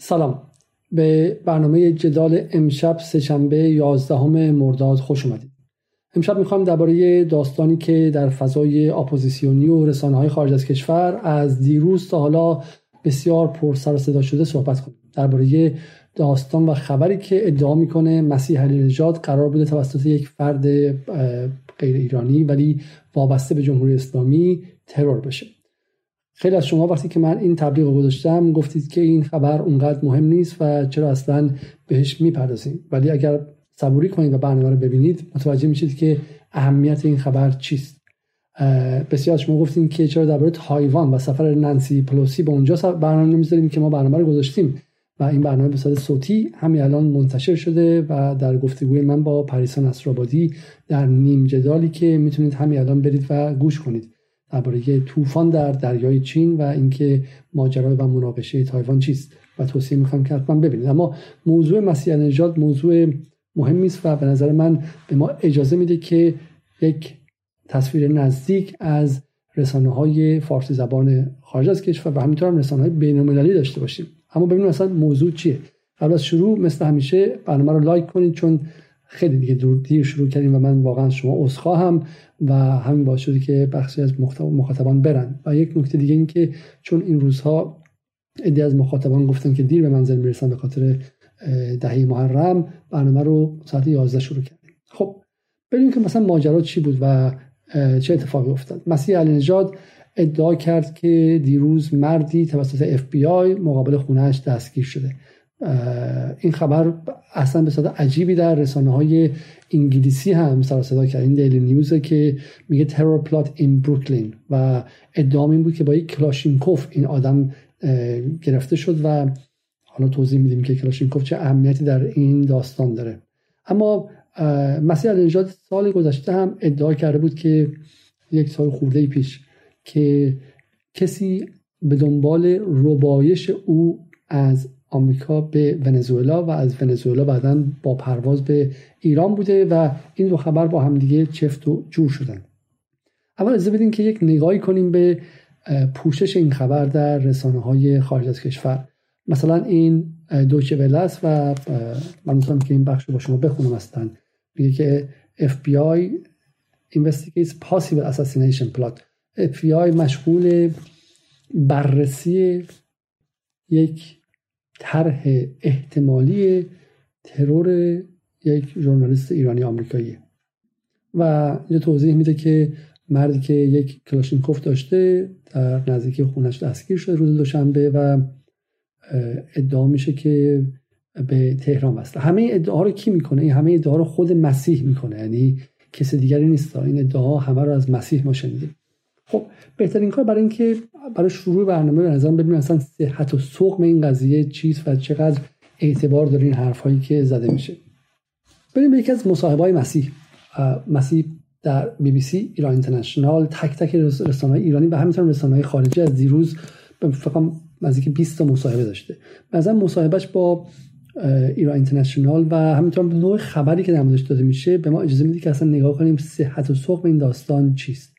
سلام. به برنامه جدال امشب سهشنبه 11 مرداد خوش اومدید. امشب می‌خوام درباره داستانی که در فضای اپوزیسیونی و رسانه های خارج از کشور از دیروز تا حالا بسیار پر سر و صدا شده صحبت کنیم. درباره داستان و خبری که ادعا می‌کنه مسیح علی نژاد قرار بوده توسط یک فرد غیر ایرانی ولی وابسته به جمهوری اسلامی ترور بشه. خیلی از شما وقتی که من این تبلیغ رو گذاشتم گفتید که این خبر اونقدر مهم نیست و چرا اصلا بهش می‌پردازیم. ولی اگر صبوری کنید و برنامه رو ببینید متوجه میشید که اهمیت این خبر چیست. بسیار شما گفتیم که چرا درباره تایوان و سفر نانسی پلوسی به اونجا برنامه نمی‌ذاریم که ما برنامه رو گذاشتیم. و این برنامه به صورت صوتی همین الان منتشر شده و در گفتگوی من با پریسا نصرآبادی در نیم جدالی که می‌تونید همین الان برید و گوش کنید. درباره طوفان در دریای چین و اینکه ماجرا و مناقشه تایوان چیست و توصیه می‌خوام که حتما ببینید. اما موضوع مسیح نژاد موضوع مهمی است و به نظر من به ما اجازه میده که یک تصویر نزدیک از رسانه های فارسی زبان خارج از کشور و همینطور هم رسانه های بین داشته باشیم. اما ببینیم اصلا موضوع چیه. قبل از شروع مثل همیشه برنامه رو لایک کنید چون خیلی دیگه دور دیر شروع کردیم و من واقعا شما هم و همین باعث شده که بخشی از مخاطبان برن. و یک نکته دیگه این که چون این روزها عده از مخاطبان گفتن که دیر به منزل می‌رسن به خاطر دهه محرم برنامه رو ساعت 11 شروع کردیم. خب ببینیم که مثلا ماجرا چی بود و چه اتفاقی افتاد. مسیح علی نژاد ادعا کرد که دیروز مردی توسط FBI مقابل خونهش دستگیر شده. این خبر اصلا به صدا عجیبی در رسانه های انگلیسی هم سر صدا کرد. این دیلی نیوزه که میگه terror plot in Brooklyn و ادعا این بود که با یک کلاشینکوف این آدم گرفته شد و حالا توضیح میدیم که کلاشینکوف چه اهمیتی در این داستان داره. اما مسیح نژاد سال گذشته هم ادعا کرده بود که یک سال خورده پیش که کسی به دنبال ربایش او از آمریکا به ونزوئلا و از ونزوئلا بعدا با پرواز به ایران بوده و این دو خبر با همدیگه چفت و جور شدن. اول از بدین که یک نگاهی کنیم به پوشش این خبر در رسانه های خارج از کشور. مثلا این دوچه ولس و من می‌تونم که این بخش رو با شما بخونم اصلا. میگه که FBI investigates possible assassination plot. FBI مشغول بررسی یک طرح احتمالی ترور یک ژورنالیست ایرانی آمریکایی. و اینجا توضیح میده که مردی که یک کلاشینکوف داشته در نزدیکی خونش دستگیر شده روز دوشنبه و ادعا میشه که به تهران بسته. همه ادعا رو کی می‌کنه؟ این همه ادعا رو خود مسیح می‌کنه. یعنی کسی دیگری نیست. این ادعا همه رو از مسیح ما شنیدیم. خب بهترین کار برای اینکه برای شروع برنامه به نظرم ببینیم اصلا صحت و سقم این قضیه چیست و چقدر اعتبار داره این حرفهایی که زده میشه. بریم به یکی از مصاحبه های مسیح مسیح در بی بی سی ایران اینترنشنال تک تک رسانه ایرانی و همینطور رسانه های خارجی از دیروز فقط نزدیک 20 تا مصاحبه داشته. مثلا مصاحبهش با ایران اینترنشنال و همینطور نوع خبری که در داده میشه به ما اجازه میده که اصلا نگاه کنیم صحت و سقم این داستان چیست.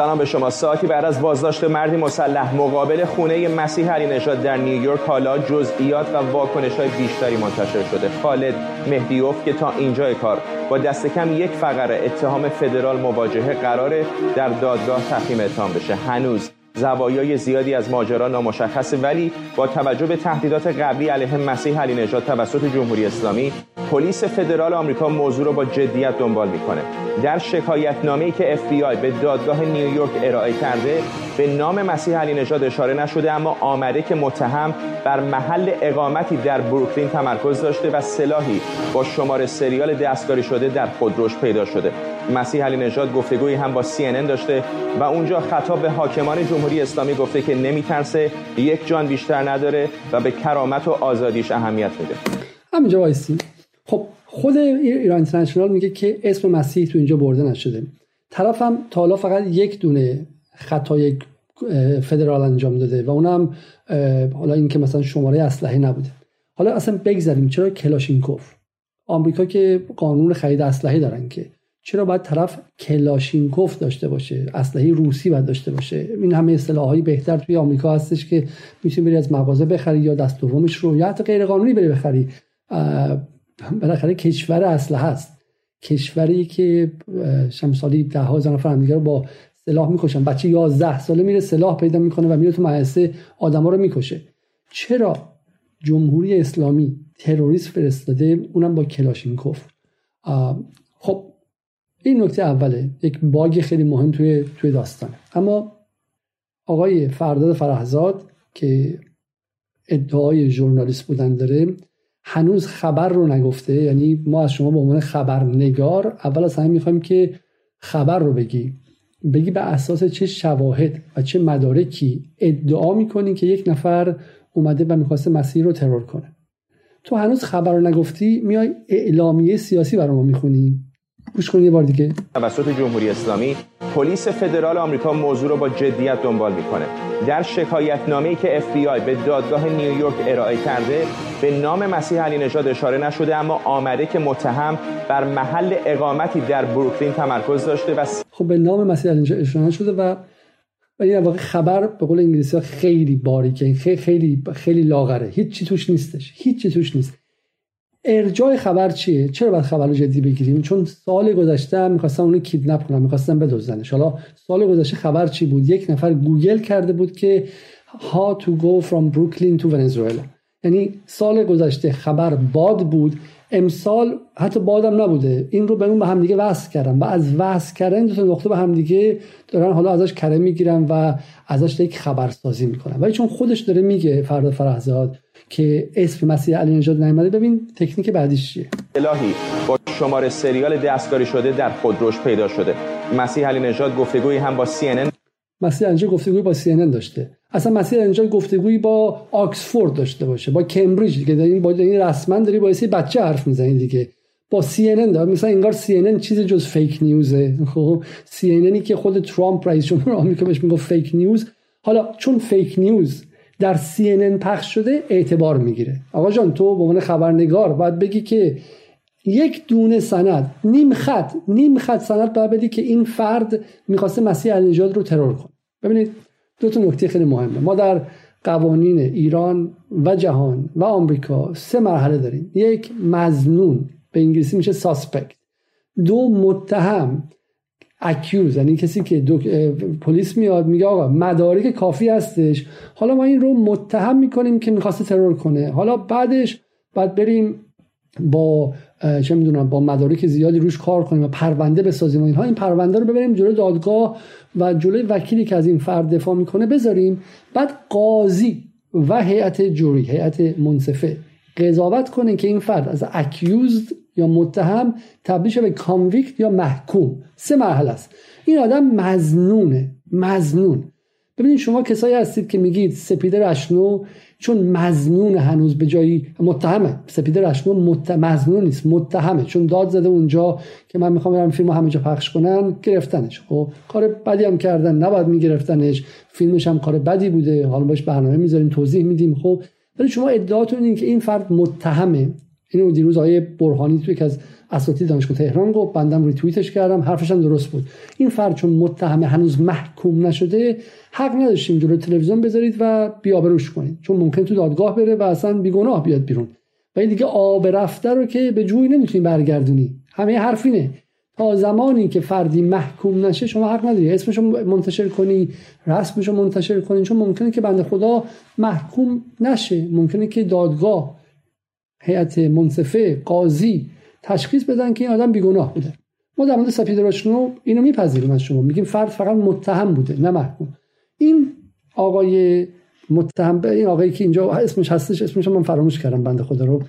سلام به شما. ساعتی بعد از بازداشت مردی مسلح مقابل خونه مسیح علی نژاد در نیویورک حالا جزئیات و واکنش های بیشتری منتشر شده. خالد مهدیوف که تا اینجای کار. با دست کم یک فقره اتهام فدرال مواجهه قراره در دادگاه تقدیم اتهام بشه. هنوز زوایای زیادی از ماجرا نامشخصه ولی با توجه به تهدیدات قبلی علیه مسیح علی نژاد توسط جمهوری اسلامی پلیس فدرال آمریکا موضوع را با جدیت دنبال می‌کنه. در شکایت نامه‌ای که FBI به دادگاه نیویورک ارائه کرده به نام مسیح علی نژاد اشاره نشده اما آمده که متهم بر محل اقامتی در بروکلین تمرکز داشته و سلاحی با شماره سریال دستکاری شده در خودروش پیدا شده. مسیح علی نژاد گفتگویی هم با CNN داشته و اونجا خطاب به حاکمان جمهوری اسلامی گفته که نمیترسه یک جان بیشتر نداره و به کرامت و آزادیش اهمیت میده همینجا وایسیم خب خود ایران اینترنشنال میگه که اسم مسیح تو اینجا برده نشده. طرفم تا حالا فقط یک دونه خطای فدرال انجام داده و اونم حالا اینکه مثلا شماره اسلحه نبوده. حالا اصلا بگذاریم چرا کلاشینکوف؟ آمریکا که قانون خرید اسلحه دارن که چرا باید طرف کلاشینکوف داشته باشه؟ اسلحه روسی باید داشته باشه. این همه اصطلاحایی بهتر توی آمریکا هستش که می‌تونی بری از مغازه بخری یا دست دومش رو یا حتی غیر قانونی بری بخری. بالاخره کشور اسلحه هست کشوری که شمسالی ده ها نفر رو با سلاح می‌کشن. بچه 11 ساله میره سلاح پیدا می‌کنه و میره تو مدرسه آدما رو می‌کشه. چرا جمهوری اسلامی تروریست فرستاده؟ اونم با کلاشینکوف. خب این نکته اوله. یک باگ خیلی مهم توی توی داستانه. اما آقای فرداد فرهزاد که ادعای ژورنالیست بودن داره هنوز خبر رو نگفته. یعنی ما از شما به عنوان خبرنگار اول از همه می‌خوایم که خبر رو بگی. بگی به اساس چه شواهد و چه مدارکی ادعا می‌کنی که یک نفر اومده و می‌خواسته مسیر رو ترور کنه؟ تو هنوز خبر رو نگفتی میای اعلامیه سیاسی برای ما می‌خونی؟ گوش کنید یه بار دیگه. توسط جمهوری اسلامی پلیس فدرال آمریکا موضوع رو با جدیت دنبال می‌کنه. در شکایت ای که اف بی آی به دادگاه نیویورک ارائه کرده به نام مسیح علی نژاد اشاره نشده اما آمده که متهم بر محل اقامتی در بروکلین تمرکز داشته و خب به نام مسیح علی نژاد اشاره نشده و ولی واقع خبر به قول انگلیسی ها خیلی باریکه خیلی خیلی خیلی لاغره. هیچ چی توش نیستش. هیچ چی توش نیست. ارجاع خبر چیه؟ چرا باید خبر رو جدی بگیریم؟ چون سال گذشته می‌خواستم اونو کیدنپ کنم می‌خواستم بدزدنش. حالا سال گذشته خبر چی بود؟ یک نفر گوگل کرده بود که how to go from Brooklyn to Venezuela. یعنی سال گذشته خبر باد بود امسال حتی بادم نبوده. این رو به اون به همدیگه وصل کردم. و از وصل کردن دو تا نقطه به همدیگه دارن حالا ازش کره می‌گیرن و ازش یک خبرسازی می‌کنن. ولی چون خودش داره میگه فردا فرهزاد که اسم مسیح علی نژاد نیامده ببین تکنیک بعدیش چیه؟ الهی با شماره سریال دستکاری شده در خودروش پیدا شده. مسیح علی نژاد گفتگویی هم با CNN مسیح علی گفتگویی با CNN داشته. اصلا مسیح علی نژاد گفتگویی با آکسفورد داشته باشه با کمبریج که دارین با این رسما داری با بچه حرف می‌زنی دیگه. با CNN داره. مثلا انگار CNN چیز جز فیک نیوزه خب CNN که خود ترامپ رئیس جمهور آمریکا بهش میگه فیک نیوز حالا چون فیک نیوز در CNN پخش شده اعتبار می‌گیره. آقا جان تو به عنوان خبرنگار باید بگی که یک دونه سند نیم خط نیم خط سند باید بدی که این فرد می‌خواسته مسیح النجاد رو ترور کنه. ببینید دو تا نکته خیلی مهمه. ما در قوانین ایران و جهان و آمریکا سه مرحله داریم. یک مزنون. به انگلیسی میشه ساسپکت دو متهم. اکیوز یعنی کسی که پلیس میاد میگه آقا مدارک کافی هستش. حالا ما این رو متهم می‌کنیم که می‌خواسته ترور کنه. حالا بعدش بعد بریم با چه می‌دونم با مدارک زیادی روش کار کنیم و پرونده بسازیم و اینها. این پرونده رو ببریم جلوی دادگاه و جلوی وکیلی که از این فرد دفاع می‌کنه بذاریم. بعد قاضی و هیئت جوری هیئت منصفه قضاوت کنه که این فرد از اکیوزد یا متهم تبدیل به کانویکت یا محکوم. سه مرحله است. این آدم مزنونه مزنون ببینید شما کسایی هستید که میگید سپیده رشنو چون مزنون هنوز به جایی متهمه. سپیده رشنو مت... مزنون نیست متهمه. چون داد زده اونجا که من می‌خوام برم فیلم همه جا پخش کنن گرفتنش. خب کار بدی هم کردن نباید میگرفتنش. فیلمش هم کار بدی بوده. حالا باش برنامه می‌ذاریم توضیح میدیم. خب ولی شما ادعاتون این که این فرد متهمه. اینو دیروز آقای برهانی توی که از اساتید دانشگاه تهران گفت بندم روی توییتش کردم حرفش هم درست بود. این فرد چون متهم هنوز محکوم نشده حق نداشتیم جلو تلویزیون بذارید و بیابروش کنید. چون ممکن تو دادگاه بره و اصلا بیگناه بیاد بیرون. و این دیگه آب رفته رو که به جوی نمی‌تونی برگردونی. همه حرفینه تا زمانی که فردی محکوم نشه شما حق نداری. اسمش رو منتشر کنی رسمش رو منتشر کنی. چون ممکنه که بنده خدا محکوم نشه. ممکنه که دادگاه هیئت منصفه قاضی تشخیص بدن که این آدم بیگناه بوده. ما در مورد سپید راشنو اینو میپذیریم از شما. میگیم فرد فقط متهم بوده نه محکوم. این آقای متهم این آقایی که اینجا اسمش هستش اسمش من فراموش کردم بنده خدا رو.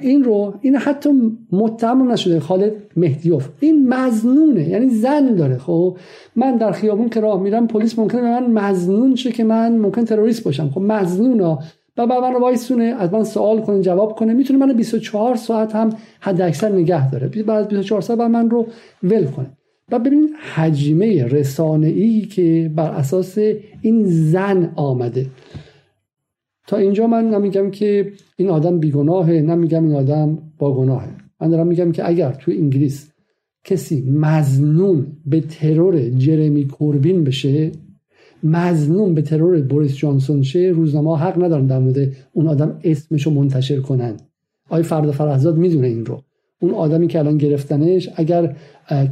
این رو این حتی متهم نشده خالد مهدیوف. این مزنونه یعنی زن داره خب؟ من در خیابون که راه میرم پلیس ممکنه به من مزنون شه که من ممکن تروریست باشم. خب مزنونا و بعد من رو وایسونه از من سوال کنه جواب کنه. می‌تونه من 24 ساعت هم حد اکثر نگه داره. بعد از 24 ساعت بعد من رو ول کنه. و ببینید حجمه رسانه ای که بر اساس این زن آمده. تا اینجا من نمیگم که این آدم بیگناهه نمیگم این آدم با گناهه من دارم میگم که اگر تو انگلیس کسی مزنون به ترور جرمی کوربین بشه مزنون به ترور بوریس جانسون شه روزنامه حق ندارن در مورد اون آدم اسمشو منتشر کنن. آقای فرد فرهزاد می‌دونه این رو. اون آدمی که الان گرفتنش اگر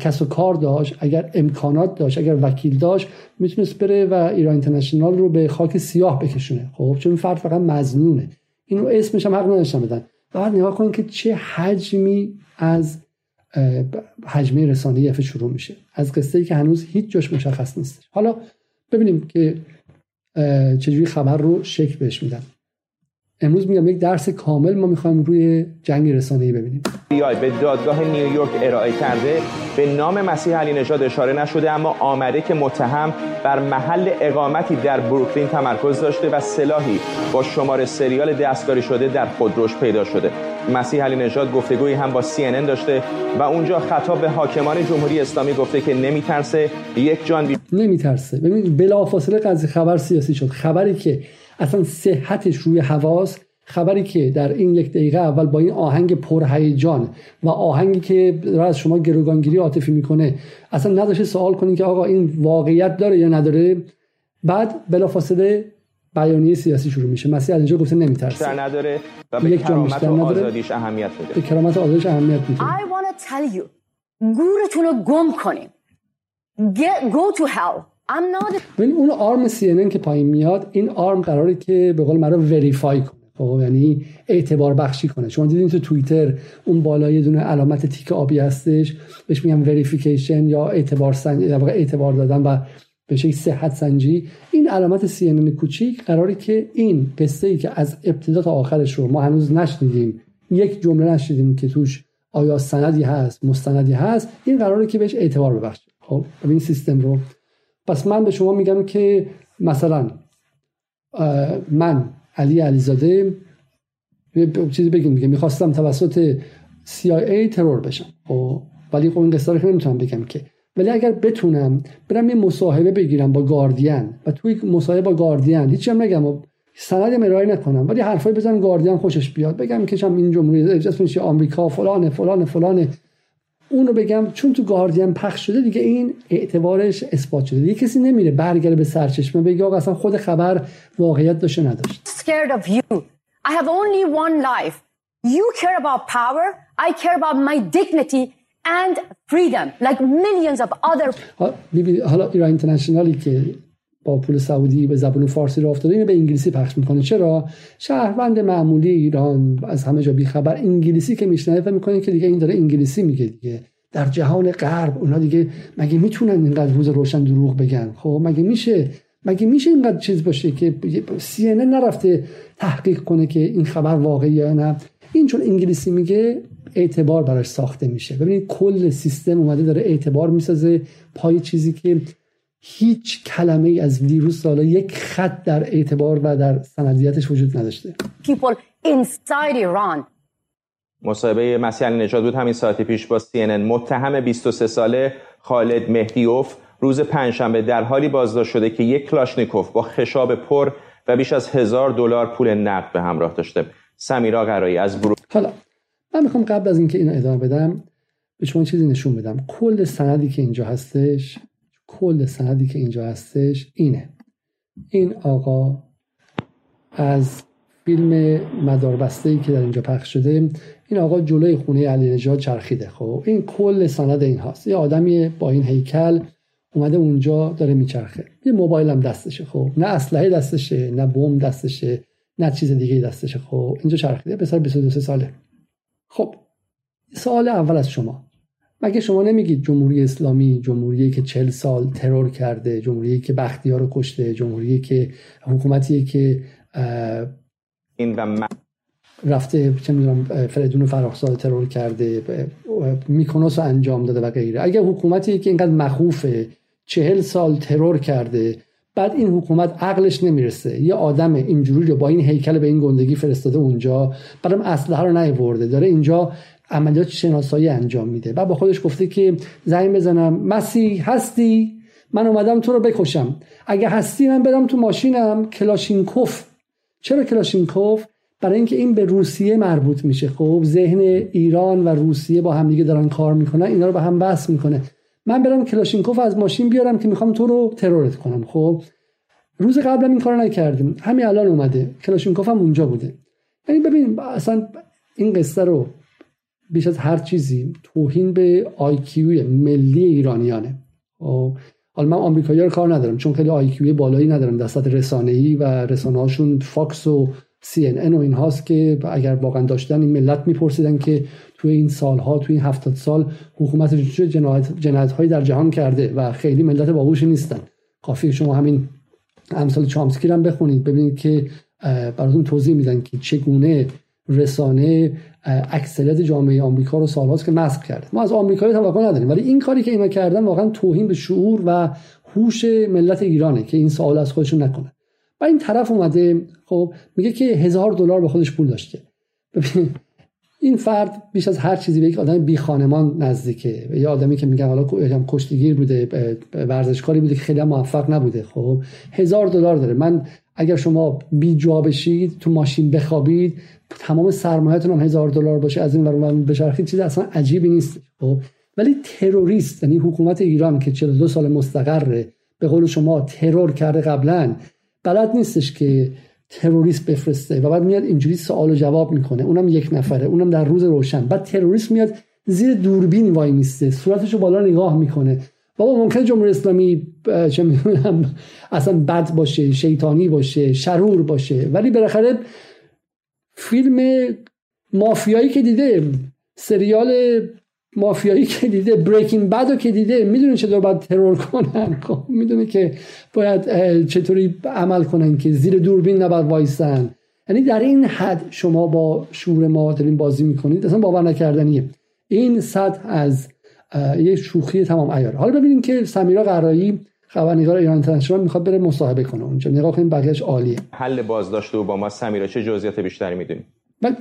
کس و کار داشت اگر امکانات داشت اگر وکیل داشت می‌تونست بره و ایران اینترنشنال رو به خاک سیاه بکشونه. خب چون فرد فقط مزنونه اینو اسمش هم حق نداشتن بدن. بعد نگاه کنید که چه حجمی از حجمه رسانه اف شروع میشه. از قصه ای که هنوز هیچ جاش مشخص نیست. حالا ببینیم که چجوری خبر رو شکل بهش میدن. امروز میگم یک درس کامل ما می‌خوایم روی جنگ رسانه‌ای ببینیم. آی به دادگاه نیویورک ارائه کرده به نام مسیح علی نژاد اشاره نشده اما آمده که متهم بر محل اقامتی در بروکلین تمرکز داشته و سلاحی با شماره سریال دستکاری شده در خودروش پیدا شده. مسیح علی نژاد گفتگویی هم با CNN داشته و اونجا خطاب به حاکمان جمهوری اسلامی گفته که نمیترسه یک جان بی... نمیترسه. ببینید بلافاصله قضیه خبر سیاسی شد. خبری که اصلا صحتش روی حواس. خبری که در این یک دقیقه اول با این آهنگ پرهیجان و آهنگی که را از شما گروگانگیری عاطفی می‌کنه اصلا نداشته سوال کنید که آقا این واقعیت داره یا نداره. بعد بلافاصله بیانیه سیاسی شروع میشه. مسیح اینجا گفته نمیترسه. نداره و به کرامت و آزادیش اهمیت میده به کرامت و آزادیش اهمیت میده. I want to tell you گورتون رو گم کنیم Get, go to hell. ببین اون آرم سی که پایین میاد این آرم قراره که به قول مرا وریفای کنه خب؟ یعنی اعتبار بخشی کنه. شما دیدین تو توییتر اون بالای دونه علامت تیک آبی هستش بهش میگم وریفیکیشن یا اعتبار سنج اعتبار دادن و به شکل صحت سنجی. این علامت سی ان کوچیک قراره که این قصه ای که از ابتدا تا آخرش رو ما هنوز نشنیدیم یک جمله نشنیدیم که توش آیا سندی هست مستندی هست این قراره که بهش اعتبار ببخشه. خب این سیستم رو پس من به شما میگم که مثلا من علی علیزاده چیزی بگیم میگم می‌خواستم توسط CIA ترور بشم خب؟ ولی خب این قصه رو نمی‌تونم بگم که. ولی اگر بتونم برم یه مصاحبه بگیرم با گاردین و توی مصاحبه با گاردین هیچی هم نگم و سند ارائه نکنم ولی حرفای بزنم گاردین خوشش بیاد بگم که این جمهوری اسمش آمریکا فلان فلان فلان اونو بگم چون تو گاردین پخش شده دیگه این اعتبارش اثبات شده. دیگه کسی نمیره برگره به سرچشمه بگه آقا اصلا خود خبر واقعیت داشته نداشت. Scared of you. I have only one life. You care about power I care about my dignity and freedom like millions of other حالا ایران اینترنشنالی که با پول سعودی به زبان فارسی را افتاده اینو به انگلیسی پخش می‌کنه. چرا؟ شهروند معمولی ایران از همه جا بیخبر انگلیسی که میشنوه و می‌کنه که دیگه این داره انگلیسی میگه دیگه. در جهان غرب اونا دیگه مگه می‌تونن اینقدر روز روشن دروغ بگن؟ خب مگه میشه؟ مگه میشه اینقدر چیز باشه که کسی نرفته تحقیق کنه که این خبر واقعی یا نه؟ این چون انگلیسی میگه اعتبار براش ساخته میشه. ببینید کل سیستم اومده داره اعتبار می‌سازه پای چیزی که هیچ کلمه ای از ویروس حالا یک خط در اعتبار و در سندیتش وجود نداشته. People inside Iran. مصاحبه مسیح علی نژاد بود. همین ساعتی پیش با CNN متهم 23 ساله خالد مهدیوف. روز پنجشنبه در حالی بازداشت شده که یک کلاشنیکوف با خشاب پر و بیش از هزار دلار پول نقد به همراه داشته. سمیرا قرایی از برو حالا من می‌خوام قبل از اینکه اینو ادامه بدم به شما چیزی نشون بدم. کل سندی که اینجا هستش کل سندی که اینجا هستش اینه. این آقا از فیلم مداربسته ای که در اینجا پخش شده این آقا جلوی خونه علی نجات چرخیده. خب این کل سند این هاست. یه آدمی با این هیکل اومده اونجا داره میچرخه. یه موبایل هم دستشه. خب نه اسلحه دستشه نه بم دستشه نه چیز دیگه دستشه. خب اینجا چرخیده. سال 22 ساله. خب سوال اول از شما. مگه شما نمیگید جمهوری اسلامی جمهوری که چل سال ترور کرده جمهوری که بختیار رو کشته جمهوری که حکومتی که این و رفته چه می‌دونم فریدون فرخزاد ترور کرده میکنوس رو انجام داده و غیره. اگر حکومتی که اینقدر مخوفه چهل سال ترور کرده بعد این حکومت عقلش نمی‌رسه. یه آدم اینجوری رو با این هیکل به این گندگی فرستاده اونجا بعدم اسلحه رو نیورده. داره اینجا عملیات شناسایی انجام میده. و با خودش گفته که زنگ بزنم. مسیح هستی؟ من اومدم تو رو بکشم. اگه هستی من برم تو ماشینم. کلاشینکوف. چرا کلاشینکوف؟ برای اینکه این به روسیه مربوط میشه. خب ذهن ایران و روسیه با همدیگه دارن کار می‌کنن. اینا رو به هم وصل می‌کنه. من برم کلاشینکوف از ماشین بیارم که می‌خوام تو رو ترورت کنم. خب روز قبلم این کارو نکردیم. همین الان اومده. کلاشینکوف هم اونجا بوده. یعنی ببین اصلا این قصه رو بیش از هر چیزی توهین به IQ ی ملی ایرانیانه. خب حالا من آمریکایی رو کار ندارم چون خیلی IQ ی بالایی ندارم دستات رسانه‌ای و رسانه هاشون Fox و سی ان و این هاست که اگر واقعا داشتن این ملت میپرسیدن که توی این سالها توی این هفتاد سال حکومت چه جنایت, هایی در جهان کرده و خیلی ملت باهوشی نیستن. کافی شما همین امثال چامسکی هم بخونید ببینید که براتون توضیح میدن که چگونه رسانه اکثریت جامعه آمریکا رو سالهاست که مسخ کرده. ما از آمریکایی توقع نداریم ولی این کاری که اینا کردن واقعا توهین به شعور و هوش ملت ایرانه که این سوال از خودشون نکنه. و این طرف اومده خب میگه که هزار دلار به خودش پول داشته. ببین این فرد بیش از هر چیزی به یک آدم بی خانمان نزدیکه. یا آدمی که میگن حالا یکم کشتیگیر بوده ورزشکاری بوده که خیلی موفق نبوده خب. هزار دلار داره. من اگر شما بی جا بشید تو ماشین بخوابید تمام سرمایه‌تون هم هزار دلار باشه از این ور بچرخید چیز اصلا عجیبی نیست. خب؟ ولی تروریست یعنی حکومت ایران که 42 سال مستقره به قول شما ترور کرده قبلا بلد نیستش که تروریست بفرسته و بعد میاد اینجوری سوال و جواب می‌کنه. اونم یک نفره اونم در روز روشن. بعد تروریست میاد زیر دوربین وای میسته صورتشو بالا نگاه می‌کنه. بابا ممکن جمهوری اسلامی چه می‌دونم اصلا بد باشه شیطانی باشه شرور باشه. ولی بالاخره فیلم مافیایی که دیده سریال مافیایی که دیده بریکینگ بد که دیده می‌دونه چطور باید ترور کنن؟ خب می‌دونه که باید چطوری عمل کنن که زیر دوربین نباید وایسن. یعنی در این حد شما با شعور ما دارین بازی می‌کنید اصلا باور نکردنیه. این صد از یه شوخی تمام ایار. حالا ببینیم که سمیرا قرایی خبرنگار ایران اینترنشنال می‌خواد بره مصاحبه کنه اونجا. نگاه کنیم بقیه‌اش عالیه. حل بازداشت اوباما سمیرا چه جزئیات بیشتری می‌دونیم؟ بعد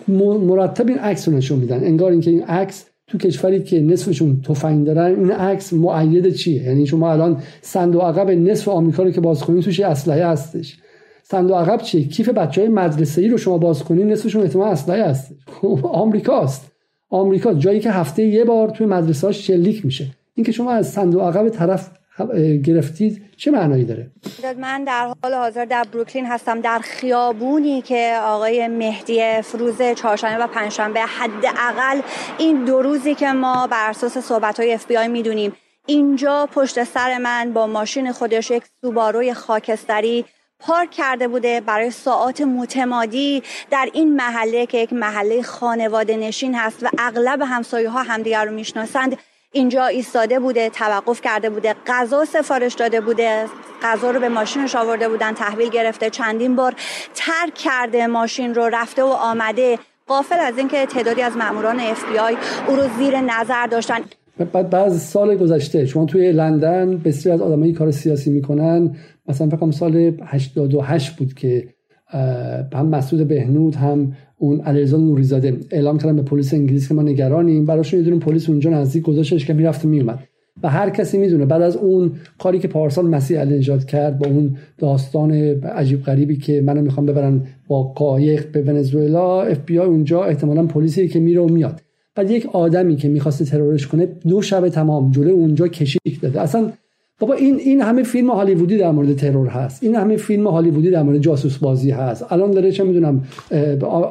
مرتب این عکس رو نشون میدن. انگار اینکه این عکس تو کشوری که نصفشون تفنگ دارن این عکس معید چیه؟ یعنی شما الان صندوق عقب نصف آمریکا رو که باز کنید توش اسلحه هستش. صندوق عقب چیه؟ کیف بچه های مدرسه ای رو شما باز کنید نصفشون احتمال اسلحه هست خب، آمریکاست. آمریکا جایی که هفته یه بار توی مدرسه ها شلیک میشه. اینکه شما از صندوق عقب طرف گرفتید چه معنایی داره؟ من در حال حاضر در بروکلین هستم در خیابونی که آقای مهدی فروز چهارشنبه و پنجشنبه حداقل این دو روزی که ما بر اساس صحبت های اف می‌دونیم اینجا پشت سر من با ماشین خودش یک سوباروی خاکستری پارک کرده بوده برای ساعات متمادی در این محله که یک محله خانواده نشین هست و اغلب همسایه ها همدیگر رو می‌شناسند. اینجا ایستاده بوده توقف کرده بوده غذا سفارش داده بوده غذا رو به ماشینش آورده بودن تحویل گرفته چندین بار ترک کرده ماشین رو رفته و آمده. قافل از اینکه تعدادی از ماموران اف بی او رو زیر نظر داشتن. بعد بعض سال گذشته شما توی لندن بسیار از آدمایی کار سیاسی می‌کنن. مثلا فکر سال 88 بود که هم مسعود بهنود هم اون علیرضا نوریزاده. اعلام کردن به پلیس انگلیس که ما نگرانیم. براشون یه دونه پلیس اونجا نزدیک گذاشتش که می‌رفت میومد و هر کسی می‌دونه بعد از اون کاری که پارسال مسیح علی نجات کرد با اون داستان عجیب غریبی که منو می‌خوام ببرن با قایق به ونزوئلا اف بی آی اونجا احتمالا پلیسی که میره و میاد. بعد یک آدمی که می‌خواسته ترورش کنه دو شب تمام جلوی اونجا کشیک داده. اصلا بابا این این همه فیلم هالیوودی در مورد ترور هست. این همه فیلم هالیوودی در مورد جاسوس بازی هست. الان داره چه می‌دونم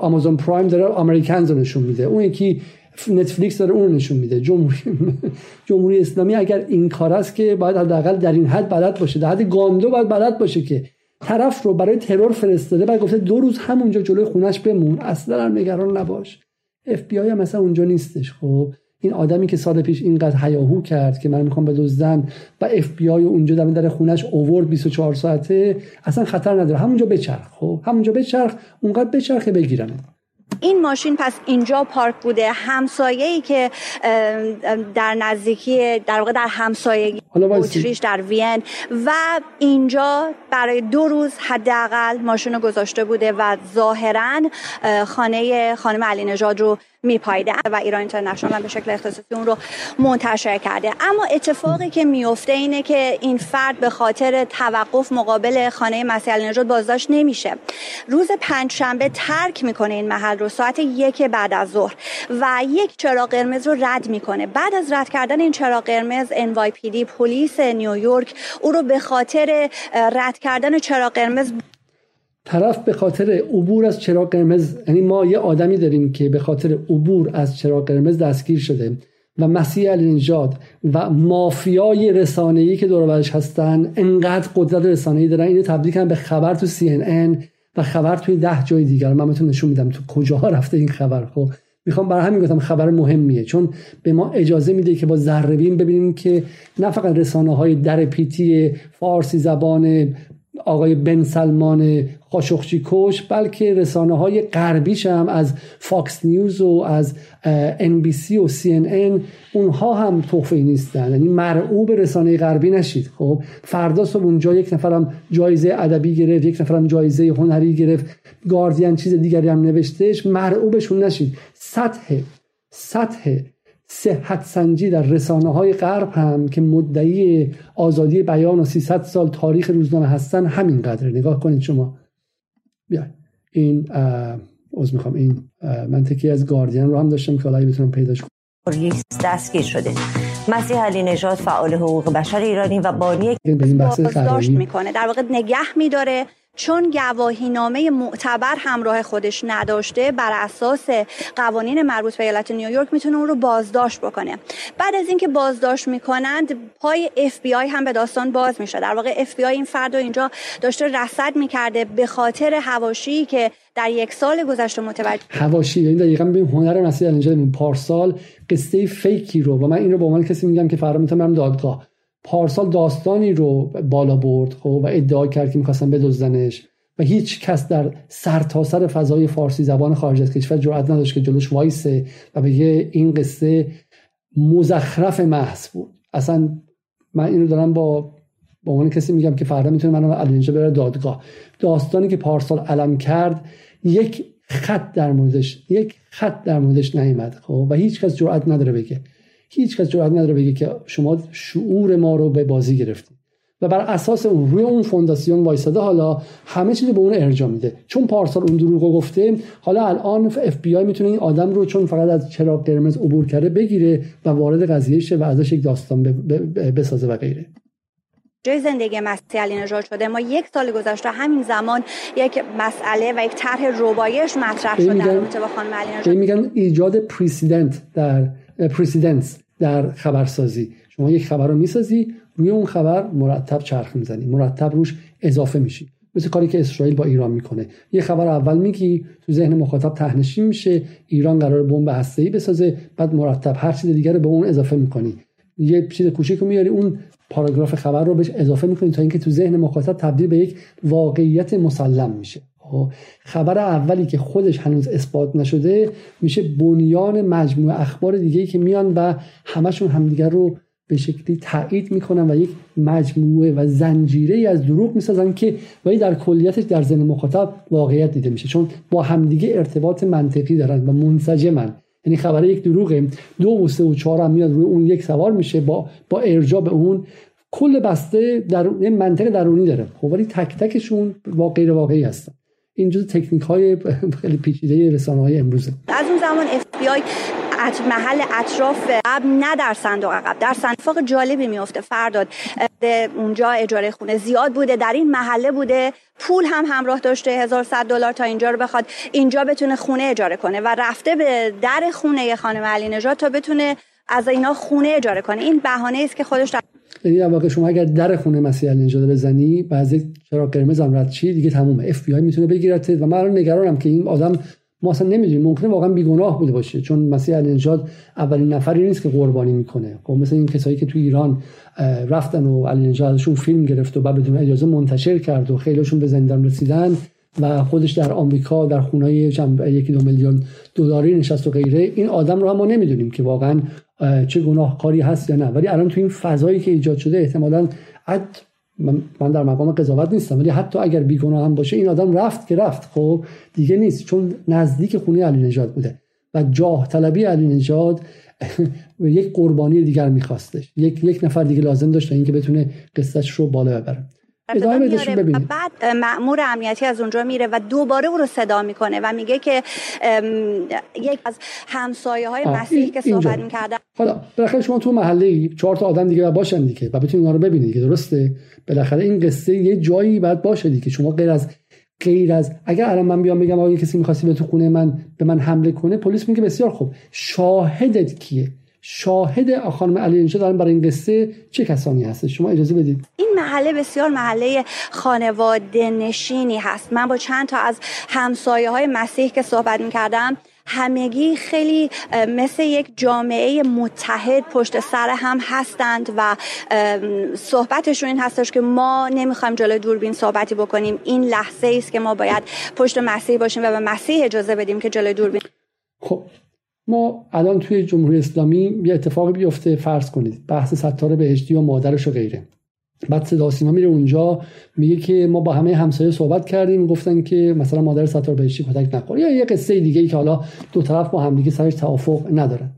Amazon Prime داره Americans رو نشون میده. اون یکی Netflix داره اون نشون میده. جمهوری جمهوری اسلامی اگر این کار است که باید حداقل در این حد بلد باشه. در حد گاندو باید بلد باشه که طرف رو برای ترور فرستاده بعد گفته دو روز همونجا جلوی خونش بمون. اصلا نگران نباش. اف بی آی هم مثلا اونجا نیستش خب. این آدمی که سال پیش اینقدر هیاهو کرد که من می‌خوام بدزدن و اف بی آی اونجا در در خونش اوورد 24 ساعته اصلا خطر نداره. همونجا بچرخ خب؟ همونجا بچرخ اونقدر بچرخه بگیرن این ماشین پس اینجا پارک بوده همسایه‌ای که در نزدیکی در واقع در همسایگی اتریش در وین و اینجا برای دو روز حداقل ماشین رو گذاشته بوده و ظاهرا خانه خانم علی نژاد رو میپایده و ایران اینترنشنال به شکل اختصاصی اون رو منتشر کرده. اما اتفاقی که میفته اینه که این فرد به خاطر توقف مقابل خانه مسیح نژاد بازداشت نمیشه. روز پنجشنبه ترک می‌کنه این محل رو ساعت یک بعد از ظهر و یک چراغ قرمز رو رد می‌کنه. بعد از رد کردن این چراغ قرمز NYPD پلیس نیویورک او رو به خاطر رد کردن چراغ قرمز طرف به خاطر عبور از چراغ قرمز یعنی ما یه آدمی داریم که به خاطر عبور از چراغ قرمز دستگیر شده و مسیح علی نژاد و مافیای رسانه‌ای که دور هستن انقدر قدرت رسانه‌ای دارن. اینو تبدیل کردن به خبر تو CNN و خبر توی ده جای دیگر. من بهتون نشون میدم تو کجاها رفته این خبر. خب می‌خوام برای همین گفتم خبر مهمیه چون به ما اجازه میده که با ذره ببینیم که نه فقط رسانه های در پیتی فارسی زبان آقای بن سلمان قاشقچی کش بلکه رسانه های غربیش هم از Fox News و از NBC و CNN اونها هم تحفه نیستن. یعنی مرعوب رسانه غربی نشید. خب فردا صبح اونجا یک نفرم جایزه ادبی گرفت یک نفرم جایزه هنری گرفت گاردین چیز دیگری هم نوشتهش مرعوبشون نشید. سطح سطح صحت سنجی در رسانه های غرب هم که مدعی آزادی بیان و 300 سال تاریخ روزنامه هستن همینقدر نگاه کنید شما. بیا این از می‌خوام. این منطقی از گاردین رو هم داشتم که حالا بتونم پیداش کنم. دستگیر شده. مسیح علی نژاد فعال حقوق بشر ایرانی و بانی بازداشت می‌کنه. در واقع نگه میداره. چون گواهی نامه معتبر همراه خودش نداشته بر اساس قوانین مربوط به ایالت نیویورک می‌تونه اون رو بازداشت بکنه. بعد از اینکه بازداشت می‌کنند پای اف بی آی هم به داستان باز میشه. در واقع اف بی آی این فرد اینجا داشته رصد می‌کرده به خاطر حواشی که در یک سال گذشته متوجه حواشی یعنی دقیقاً به هنر مسیح اینجا پارسال قصه fake ی رو و من این رو به عنوان کسی میگم که فردا می‌تونم دادگاه پارسال داستانی رو بالا برد خب و ادعا کرد که می‌خواستن بدزدنش. و هیچ کس در سرتاسر سر فضای فارسی زبان خارج از کشور جرئت نداشت که جلوش وایسه و بگه این قصه مزخرف محض بود. اصلا من اینو دارم با با عنوان کسی میگم که فردا می‌تونه منو الان اینجا بره دادگاه. داستانی که پارسال علم کرد یک خط در موردش یک خط در موردش نیامد خب و هیچ کس جرئت نداره بگه. هیچ کس جرئت نداره بگه که شما شعور ما رو به بازی گرفتید و بر اساس اون روی اون فونداسیون وایساده حالا همه چیز به اون ارجاع میده. چون پارسال اون دروغو گفته حالا الان اف بی آی می‌تونه این آدم رو چون فقط از چراغ قرمز عبور کرده بگیره و وارد قضیه شه و ازش یک داستان بسازه و غیره. جای زندگی مسیح علی نژاد شده. ما یک سال گذشته همین زمان یک مسئله و یک طرح ربایش مطرح شده در رابطه با خانم علی نژاد. میگن ایجاد پرسیدنت در پرسیدنس در خبرسازی. شما یک خبر رو می‌سازی روی اون خبر مرتب چرخ می‌زنی مرتب روش اضافه میشی. مثل کاری که اسرائیل با ایران می‌کنه. یه خبر اول میگی تو ذهن مخاطب تهنشین میشه ایران قرار بمب هسته‌ای بسازه بعد مرتب هر چیز دیگر رو به اون اضافه می‌کنی. یه چیز کوچیک میاری اون پاراگراف خبر رو بهش اضافه می‌کنی تا اینکه تو ذهن مخاطب تبدیل به یک واقعیت مسلم میشه. خب، خبر اولی که خودش هنوز اثبات نشده میشه بنیان مجموعه اخبار دیگه که میان و همشون همدیگر رو به شکلی تایید می‌کنن و یک مجموعه و زنجیره از دروغ می‌سازن که ولی در کلیتش در ذهن مخاطب واقعیت دیده میشه. چون با همدیگه ارتباط منطقی دارن و منسجمن. یعنی خبر یک دروغه. دو و سه و چهار هم میاد روی اون یک سوار میشه با با ارجاع به اون. کل بسته در منطق درونی داره. خب ولی تک تکشون واقعی واقعی هستن. این جز تکنیک های خیلی پیچیده رسانه های امروزه. از اون زمان آی محل اطراف عقب نه در صندوق عقب در صندوق جالبی میفته فرداد اونجا اجاره خونه زیاد بوده در این محله بوده. پول هم همراه داشته 1100 دلار تا اینجا رو بخواد. اینجا بتونه خونه اجاره کنه و رفته به در خونه خانم علی نژاد تا بتونه از اینا خونه اجاره کنه. این بهانه است که خودش در یعنی در واقع شما اگر در خونه مسیح علی بزنی بعضی چرا قرمز هم رد چی دیگه تمومه. اف بی آی می‌تونه بگیرت. و من الان نگرانم که این آدم ما اصلا نمی‌دونیم. ممکنه واقعا بیگناه بوده باشه. چون مسیح علی اولین نفری نیست که قربانی می‌کنه. خب مثل این کسایی که تو ایران رفتن و علی ازشون فیلم گرفت و بعد بدون اجازه منتشر کرد و خیلیشون به زندان رسیدن و خودش در آمریکا در خونه یکی دو میلیون دلاری نشست و غیره. این آدم رو هم ما نمی‌دونیم که واقعا چه گناهکاری هست یا نه. ولی الان تو این فضایی که ایجاد شده احتمالا من در مقام قضاوت نیستم ولی حتی اگر بیگناه هم باشه این آدم رفت که رفت. خب دیگه نیست. چون نزدیک خونه علی نجات بوده و جاه طلبی علی نجات یک قربانی دیگر میخواستش. یک یک نفر دیگه لازم داشت اینکه بتونه قصتش رو بالا ببره. ادامه بعد مأمور امنیتی از اونجا میره و دوباره او رو صدا می‌کنه و میگه که یک از همسایه های مسیح که صحبت می‌کردن. حالا بالاخره شما تو محله چهار تا آدم دیگه باشن دیگه و بتونید اینا رو ببینید دیگه درسته؟ بالاخره این قصه یه جایی باید باشه دیگه. شما غیر از غیر از اگر الان من بیام بگم آقا کسی می‌خواستی به تو خونه من به من حمله کنه پلیس میگه بسیار خوب. شاهدت کیه؟ شاهد خانم علی اینجا دارن برای این قصه چه کسانی هست شما اجازه بدید. این محله بسیار محله خانواده نشینی هست. من با چند تا از همسایه های مسیح که صحبت می‌کردم همگی خیلی مثل یک جامعه متحد پشت سر هم هستند و صحبتشون این هستش که ما نمی‌خوایم جلوی دوربین صحبتی بکنیم. این لحظه است که ما باید پشت مسیح باشیم و به مسیح اجازه بدیم که جلوی دوربین خب ما الان توی جمهوری اسلامی یه اتفاقی بیفته فرض کنید. بحث ستاره بهشتی و مادرش و غیره. بعد صدا سیما میره اونجا میگه که ما با همه همسایه صحبت کردیم. گفتن که مثلا مادر ستاره بهشتی کتک نخوره یا یه قصه دیگه ای که حالا دو طرف با همدیگه سرش توافق ندارن.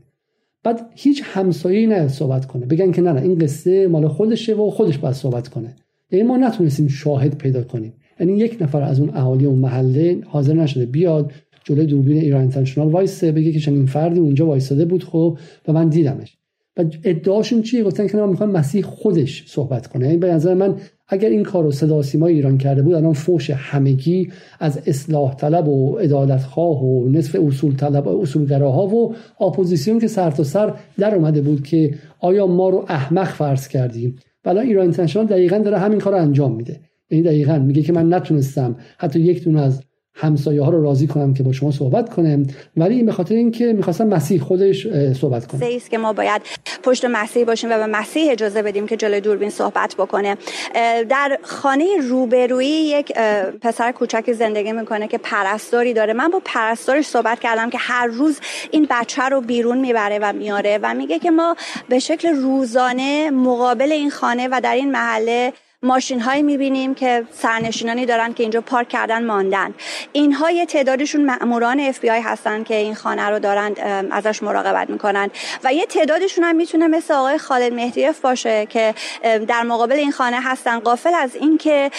بعد هیچ همسایه‌ای نه صحبت کنه. بگن که نه نه این قصه مال خودشه و خودش باید صحبت کنه. یعنی ما نتونستیم شاهد پیدا کنیم. یعنی یک نفر از اون اهالی اون محله حاضر نشده بیاد جلوی دوربین ایران اینترنشنال وایسه بگه که چنین فردی اونجا وایساده بود خب و من دیدمش. و ادعاشون چیه؟ گفتن که ما می‌خوایم مسیح خودش صحبت کنه. یعنی به نظر من اگر این کارو صدا سیما ایران کرده بود الان فوش همگی از اصلاح طلب و عدالت خواه و نصف اصول طلب اصولگراها و اپوزیسیون که سر تا سر در اومده بود که آیا ما رو احمق فرض کردیم؟ و الان ایران اینترنشنال دقیقا داره همین کار رو انجام میده. یعنی دقیقا میگه که من نتونستم حتی یک دونه از همسایه ها رو راضی کنم که با شما صحبت کنم. ولی این به خاطر اینکه می‌خواستم مسیح خودش صحبت کنه. است که ما باید پشت مسیح باشیم و به مسیح اجازه بدیم که جلوی دوربین صحبت بکنه. در خانه روبرویی یک پسر کوچکی زندگی می‌کنه که پرستاری داره. من با پرستارش صحبت کردم که هر روز این بچه رو بیرون می‌بره و میاره و میگه که ما به شکل روزانه مقابل این خانه و در این محله ماشین هایی می‌بینیم که سرنشینانی دارن که اینجا پارک کردن ماندن. اینها یه تعدادشون ماموران اف بی آی هستن که این خانه رو دارن ازش مراقبت می‌کنن. و یه تعدادشون هم می‌تونه مثل آقای خالد مهدیف باشه که در مقابل این خانه هستن. غافل از اینکه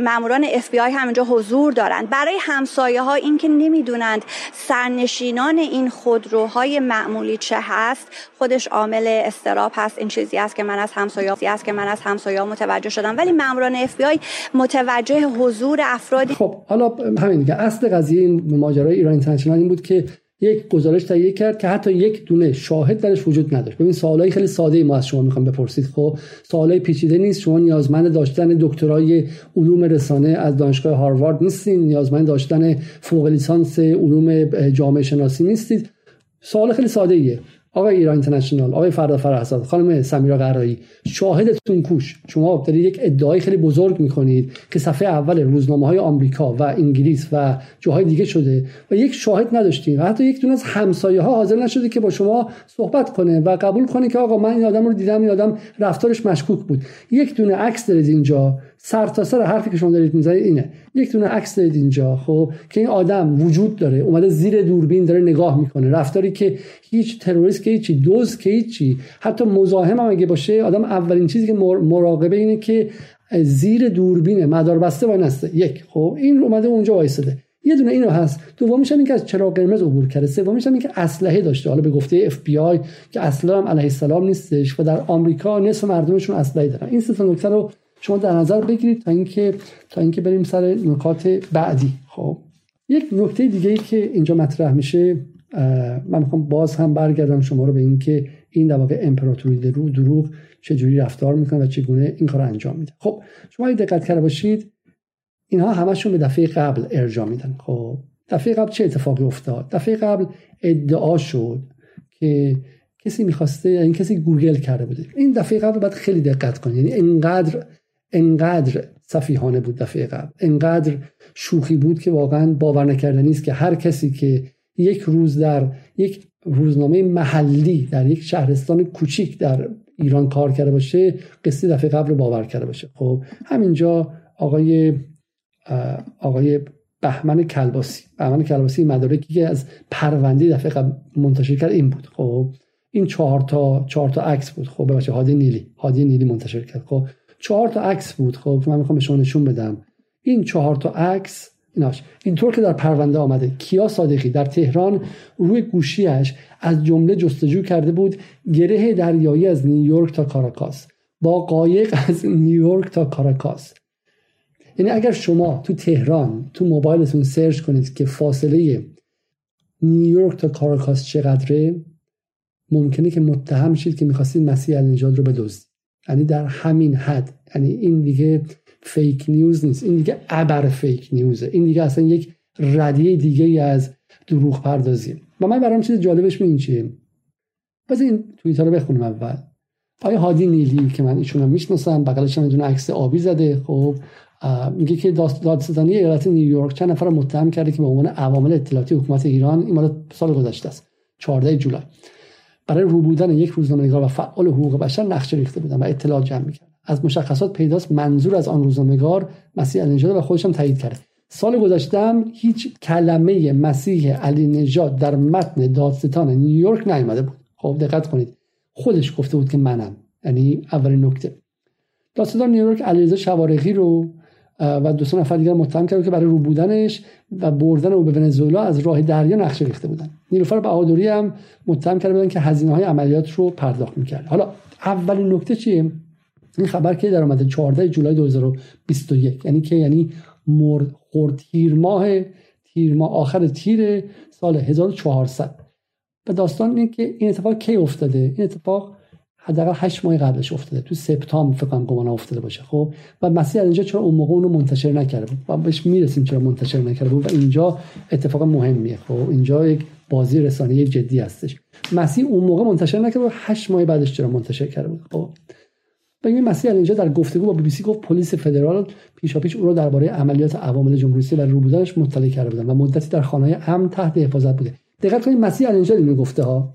ماموران اف بی آی هم اینجا حضور دارن. برای همسایه ها اینکه نمی‌دونند سرنشینان این خودروهای معمولی چه هست خودش عامل استراب هست. این چیزی است که من از همسایه است که من از همسایه متوجه شدم. ولی ماموران اف بی آی متوجه حضور افرادی خب حالا همین دیگه اصل قضیه این ماجرای ایران اینترنشنال این بود که یک گزارش تهیه کرد که حتی یک دونه شاهد درش وجود نداشت. ببین سوالای خیلی ساده ما از شما می‌خوام بپرسید. خب سوالای پیچیده نیست. شما نیازمند داشتن دکترای علوم رسانه از دانشگاه هاروارد نیستین. نیازمند داشتن فوق لیسانس علوم جامعه شناسی نیستید. سوال خیلی ساده ایه آقای ایران اینترنشنال آقای فردا فرحزاد خانم سمیرا قرایی شاهدتون کوش. شما دارید یک ادعای خیلی بزرگ می‌کنید که صفحه اول روزنامه های آمریکا و انگلیس و جاهای دیگه شده و یک شاهد نداشتیم و حتی یک دونه از همسایه ها حاضر نشده که با شما صحبت کنه و قبول کنه که آقا من این آدم رو دیدم این آدم رفتارش مشکوک بود. یک دونه عکس دارید اینجا سر تا سر حرفی که شما دارید می‌زنید اینه. یک دونه عکس دارید اینجا خب که این آدم وجود داره اومده زیر دوربین داره نگاه می‌کنه. رفتاری که هیچ تروریست که هیچی دوز که هیچی. حتی مزاحم هم اگه باشه آدم اولین چیزی که مراقبه اینه که زیر دوربینه مدار بسته وای نسته. یک خب این اومده اونجا وایساده یه دونه اینو هست. دومیش هم این که از چراغ قرمز عبور کرده. سومیش هم این که اسلحه داشته. حالا به گفته اف بی آی که اصلا هم علیه السلام نیستش و در آمریکا نصف مردمشون اسلحه دارن. این سه نکته رو شما در نظر بگیرید تا اینکه تا اینکه بریم سر نکات بعدی. خب یک نکته دیگه ای که اینجا مطرح میشه من می‌خوام باز هم برگردم شما رو به اینکه این در واقع امپراتوری درو دروغ چجوری رفتار می‌کنه و چگونه این کار انجام میده. خب شما دقت کرده باشید اینها همشون به دفعه قبل ارجاع میدن. خب دفعه قبل چه اتفاقی افتاد؟ دفعه قبل ادعا شد که کسی می‌خواسته این کسی گوگل کرده بوده. این دفعه قبل باید خیلی دقت کنید. یعنی اینقدر انقدر صفیحانه بود دفعه قبل. انقدر شوخی بود که واقعا باور نکردنی است که هر کسی که یک روز در یک روزنامه محلی در یک شهرستان کوچیک در ایران کار کرده باشه قصه دفعه قبل رو باور کرده باشه. خب همینجا آقای آقای بهمن کلباسی بهمن کلباسی مدارکی که از پرونده دفعه قبل منتشر کرد این بود. خب این چهار تا چهار تا عکس بود. خب بچه هادی نیلی هادی نیلی منتشر کرد. خب چهار تا عکس بود. خب من می‌خوام به شما نشون بدم. این چهار تا عکس ایناش اینطور که در پرونده آمده کیا صادقی؟ در تهران روی گوشیش از جمله جستجو کرده بود گره دریایی از نیویورک تا کاراکاس. با قایق از نیویورک تا کاراکاس. یعنی اگر شما تو تهران تو موبایلتون search کنید که فاصله نیویورک تا کاراکاس چقدره ممکنه که متهم شید که می‌خواستید مسیح علی نژاد رو بدزدید. یعنی در همین حد. یعنی این دیگه fake news نیست. این دیگه ابر fake news ه این دیگه اصلا یک رده‌ی دیگه از دروغ پردازی. و من برام چیز جالبش این چیه؟ بس این توییتر رو بخونیم اول. آیا هادی نیلی که من ایشون رو می‌شناسم بغلش هم عکس آبی زده. خب میگه که دادستانی ایالت نیویورک چند نفر متهم کرده که به عنوان عوامل اطلاعاتی حکومت ایران این مال سال گذشته است 14 جولای. برای رو بودن یک روزنامه‌نگار و فعال حقوق بشر نقشه ریخته بودن و اطلاع جمع می‌کرد. از مشخصات پیداست منظور از آن روزنامه‌نگار مسیح علی نژاد و خودشم تایید کرده. سال گذشتم هیچ کلمه مسیح علی نژاد در متن دادستان نیویورک نیامده بود. خب دقت کنید. خودش گفته بود که منم. یعنی اولین نکته. دادستان نیویورک علیرضا شوارقی رو و دو سه نفر دیگر متهم کرد که برای رو بودنش و بردن او به ونزوئلا از راه دریا نقشه ریخته بودن. نیلوفر بهادری هم متهم کرده بودن که هزینه های عملیات رو پرداخت می‌کرد. حالا اولین نکته چیه؟ این خبر که در اومده؟ 14 جولای 2021 یعنی که یعنی مرد خورد تیر ماه تیر ماه آخر تیر سال 1400 و داستان اینه که این اتفاق کی افتاده؟ این اتفاق حداقل 8 ماه قبلش افتاده. تو سپتامبر فکر کنم گمان افتاده باشه. خب و مسیح اینجا چرا اون موقع اونو منتشر نکرده بود؟ و بهش می‌رسیم چرا منتشر نکرده بود؟ و اینجا اتفاق مهمیه. خب اینجا یک بازی رسانه جدی هستش. مسیح اون موقع منتشر نکرده بود 8 ماه بعدش چرا منتشر کرده بود؟ خب و این مسیح اینجا در گفتگو با بی بی سی گفت پلیس فدرال پیشاپیش او را درباره عملیات عوامل جمهوری و رو بودنش مطلع کرده بودن و مدتی در خانه امن تحت حفاظت بوده. دقت کنید مسیح اینجا اینو گفته ها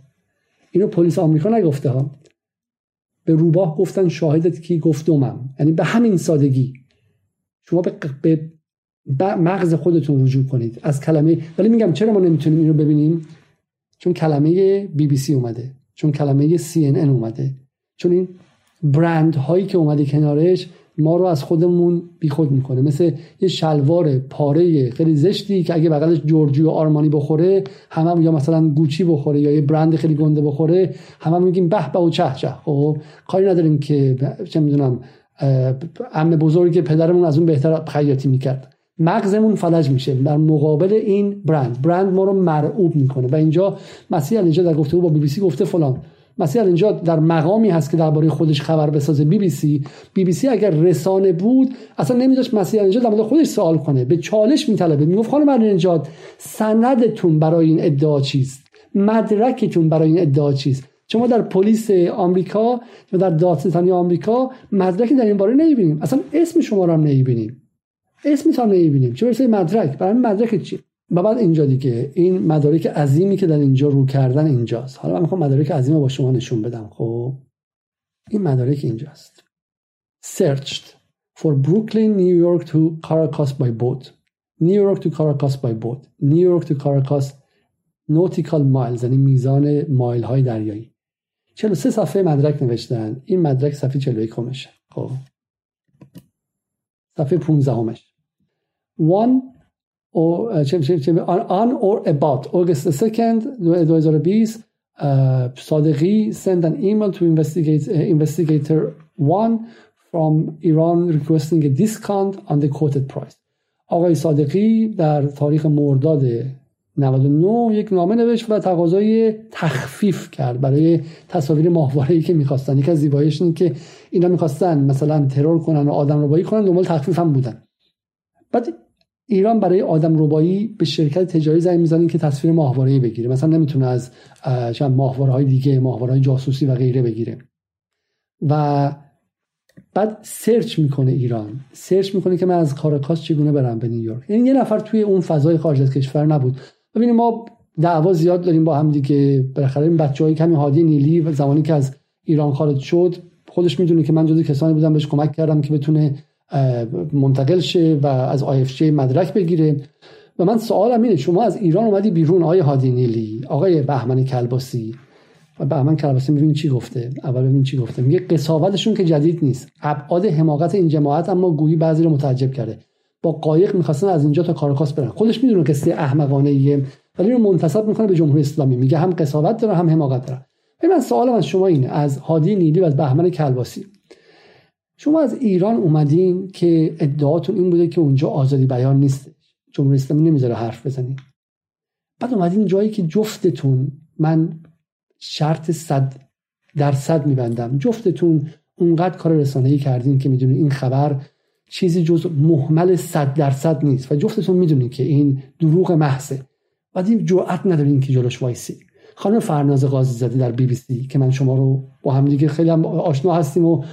اینو پلیس آمریکا نگفته ها به روباه گفتن شاهدت کی گفتمم یعنی به همین سادگی. شما به, به مغز خودتون رجوع کنید. از کلمه ولی میگم چرا ما نمی‌تونیم اینو ببینیم؟ چون کلمه بی بی سی اومده. چون کلمه سی ان اومده. چون این برند هایی که اومده کنارش ما رو از خودمون بیخود می‌کنه. مثل یه شلوار پاره خیلی زشتی که اگه بغلش جورجی و آرمانی بخوره همه هم یا مثلا گوچی بخوره یا یه برند خیلی گنده بخوره همه هم میگیم به به و چه چه. خب کاری نداریم که چه می‌دونم امن بزرگی پدرمون از اون بهتر خیاطی می‌کرد. مغزمون فلج میشه. در مقابل این برند برند ما رو مرعوب می‌کنه. و اینجا مسیح اینجا در گفتگو با بی بی سی گفته فلان. مسیح اینجا در مقامی هست که درباره خودش خبر بسازه. بی بی سی بی بی سی اگر رسانه بود اصلا نمیداشت مسیح اینجا در خودش سوال کنه. به چالش میطلبه. می‌گفت خانم نجات سندتون برای این ادعا چیست؟ مدرکتون برای این ادعا چیست؟ شما در پلیس آمریکا و در دادستانی آمریکا مدرکی در این باره نمی‌بینیم. اصلا اسم شما رو هم نمی‌بینیم. اسمتون هم نمی‌بینیم. چه برسه مدرک؟ برای مدرک چی و بعد اینجا دیگه. این مدارک عظیمی که در اینجا رو کردن اینجاست. حالا من می‌خوام مدارک عظیم رو با شما نشون بدم خب؟ این مدارک اینجاست. Searched for Brooklyn New York to Caracas by boat. New York to Caracas by boat. New York to Caracas nautical miles یعنی میزان مایل های دریایی 43 صفحه مدرک نوشتن. این مدرک صفحه 41 همشه. خب. صفحه 15 همش one آن or about. August 2nd 2020 صادقی send an email to investigate investigator one from Iran requesting a discount on the quoted price. آقای صادقی در تاریخ مرداد 99 یک نامه نوشت و تقاضای تخفیف کرد برای تصاویر ماهواره‌ای که می‌خواستن. یک از زیباییش این که اینا می‌خواستن مثلا ترور کنن و آدم رو بایی کنن دنبال تخفیف هم بودن. بعد ایران برای آدم ربایی به شرکت تجاری زنگ می‌زنه که تصویر ماهواره بگیره. مثلا نمی‌تونه از چند ماهواره های دیگه ماهواره های جاسوسی و غیره بگیره. و بعد search می‌کنه ایران. search می‌کنه که من از کاراکاس چگونه برم به نیویورک. یعنی یه نفر توی اون فضای خارج از کشور نبود. ببینید ما دعوا زیاد داریم با هم دیگه. بالاخره این بچهای کمی هادی نیلی و زمانی که از ایران خارج شد خودش می‌دونه که من جزو کسانی بودم بهش کمک کردم که بتونه منتقل شه و از آی مدرک بگیره. و من سوالم اینه شما از ایران اومدی بیرون آقای هادی نیلی آقای بهمن کلباسی. و بهمن کلباسی می‌بینید چی گفته؟ اول ببین چی گفته. میگه قساوتشون که جدید نیست. ابعاد حماقت این جماعت اما گویی بعضی رو متعجب کرده. با قایق می‌خواستن از اینجا تا کارکاس برن. خودش می‌دونه که سه احمقانه ایه ولی رو منتصب می‌کنه به جمهوری اسلامی. میگه هم قساوت داره هم حماقت داره. من سوالم از شما اینه از هادی نیلی و از بهمن کلباسی. شما از ایران اومدین که ادعاتون این بوده که اونجا آزادی بیان نیست. جمهوری اسلامی نمی‌ذاره حرف بزنید بعد اومدین جایی که جفتتون من شرط صد درصد میبندم. جفتتون اونقدر کار رسانه‌ای کردین که می‌دونید این خبر چیزی جز محمل صد درصد نیست. و جفتتون می‌دونید که این دروغ محضه. بعد این جرأت ندارین که جلوش وایسی. خانم فرناز قاضی زاده در بی بی سی که من شما رو با همدیگه خیلی هم آشنا هستیم و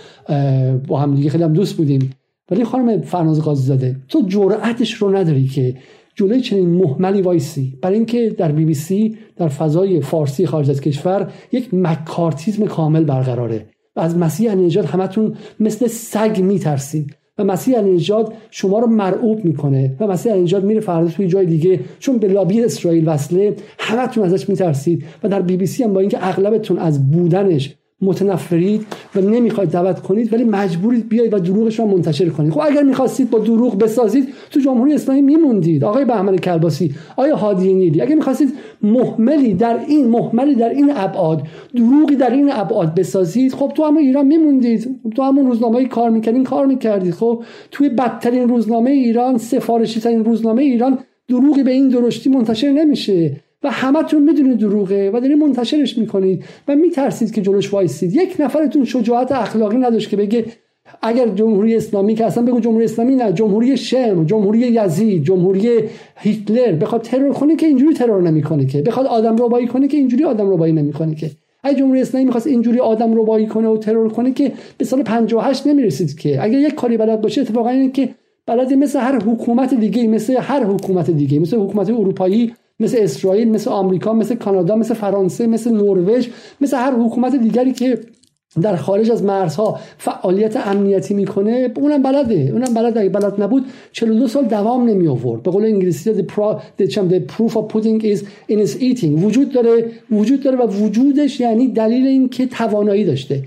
با همدیگه خیلی هم دوست بودیم. ولی خانم فرناز قاضی زاده تو جرأتش رو نداری که جلوی چنین مهملی وایسی. برای اینکه در بی بی سی در فضای فارسی خارج از کشور یک مکارتیزم کامل برقراره. و از مسیح نژاد همتون مثل سگ میترسید. و مسیح نژاد شما رو مرعوب می‌کنه و مسیح نژاد میره فردا توی جای دیگه. چون به لابی اسرائیل وصله همتون ازش میترسید. و در بی بی سی هم با اینکه اغلبتون از بودنش متنفرید و نمی‌خواید دعوت کنید ولی مجبورید بیاید و دروغش رو منتشر کنید. خب اگر می‌خواستید با دروغ بسازید تو جمهوری اسلامی میموندید. آقای بهمن کلباسی آیا هادی نیلی اگر می‌خواستید محملی در این محملی در این ابعاد دروغی در این ابعاد بسازید خب تو همون ایران میموندید. تو همون روزنامه کار می‌کردین کار می‌کردید. خب توی بدترین روزنامه ایران سفارشی ترین روزنامه ایران دروغی به این درشتی منتشر نمیشه. و همتون می‌دونید دروغه و دارید منتشرش می‌کنید و میترسید که جلوش وایسید. یک نفرتون شجاعت اخلاقی نداشت که بگه اگر جمهوری اسلامی که اصلا بگو جمهوری اسلامی نه جمهوری شم جمهوری یزید جمهوری هیتلر بخواد ترور کنه که اینجوری ترور نمی‌کنه که. بخواد آدم ربایی کنه که اینجوری آدم ربایی نمی‌کنه که. اگه جمهوری اسلامی می‌خواست اینجوری آدم ربایی کنه و ترور کنه که به سال 58 نمی‌رسید که. اگر یک کاری بلد باشه اتفاقا اینه که بلد مثل هر حکومت دیگه مثل هر حکومت دیگه مثل حکومت اروپایی مثل اسرائیل مثل آمریکا مثل کانادا مثل فرانسه مثل نروژ مثل هر حکومت دیگری که در خارج از مرزها فعالیت امنیتی می‌کنه اونم بلده. اونم بلده اگه بلد نبود 42 سال دوام نمی آورد به قول انگلیسی the, pro, the, the proof of pudding is in its eating. وجود داره وجود داره و وجودش یعنی دلیل این که توانایی داشته.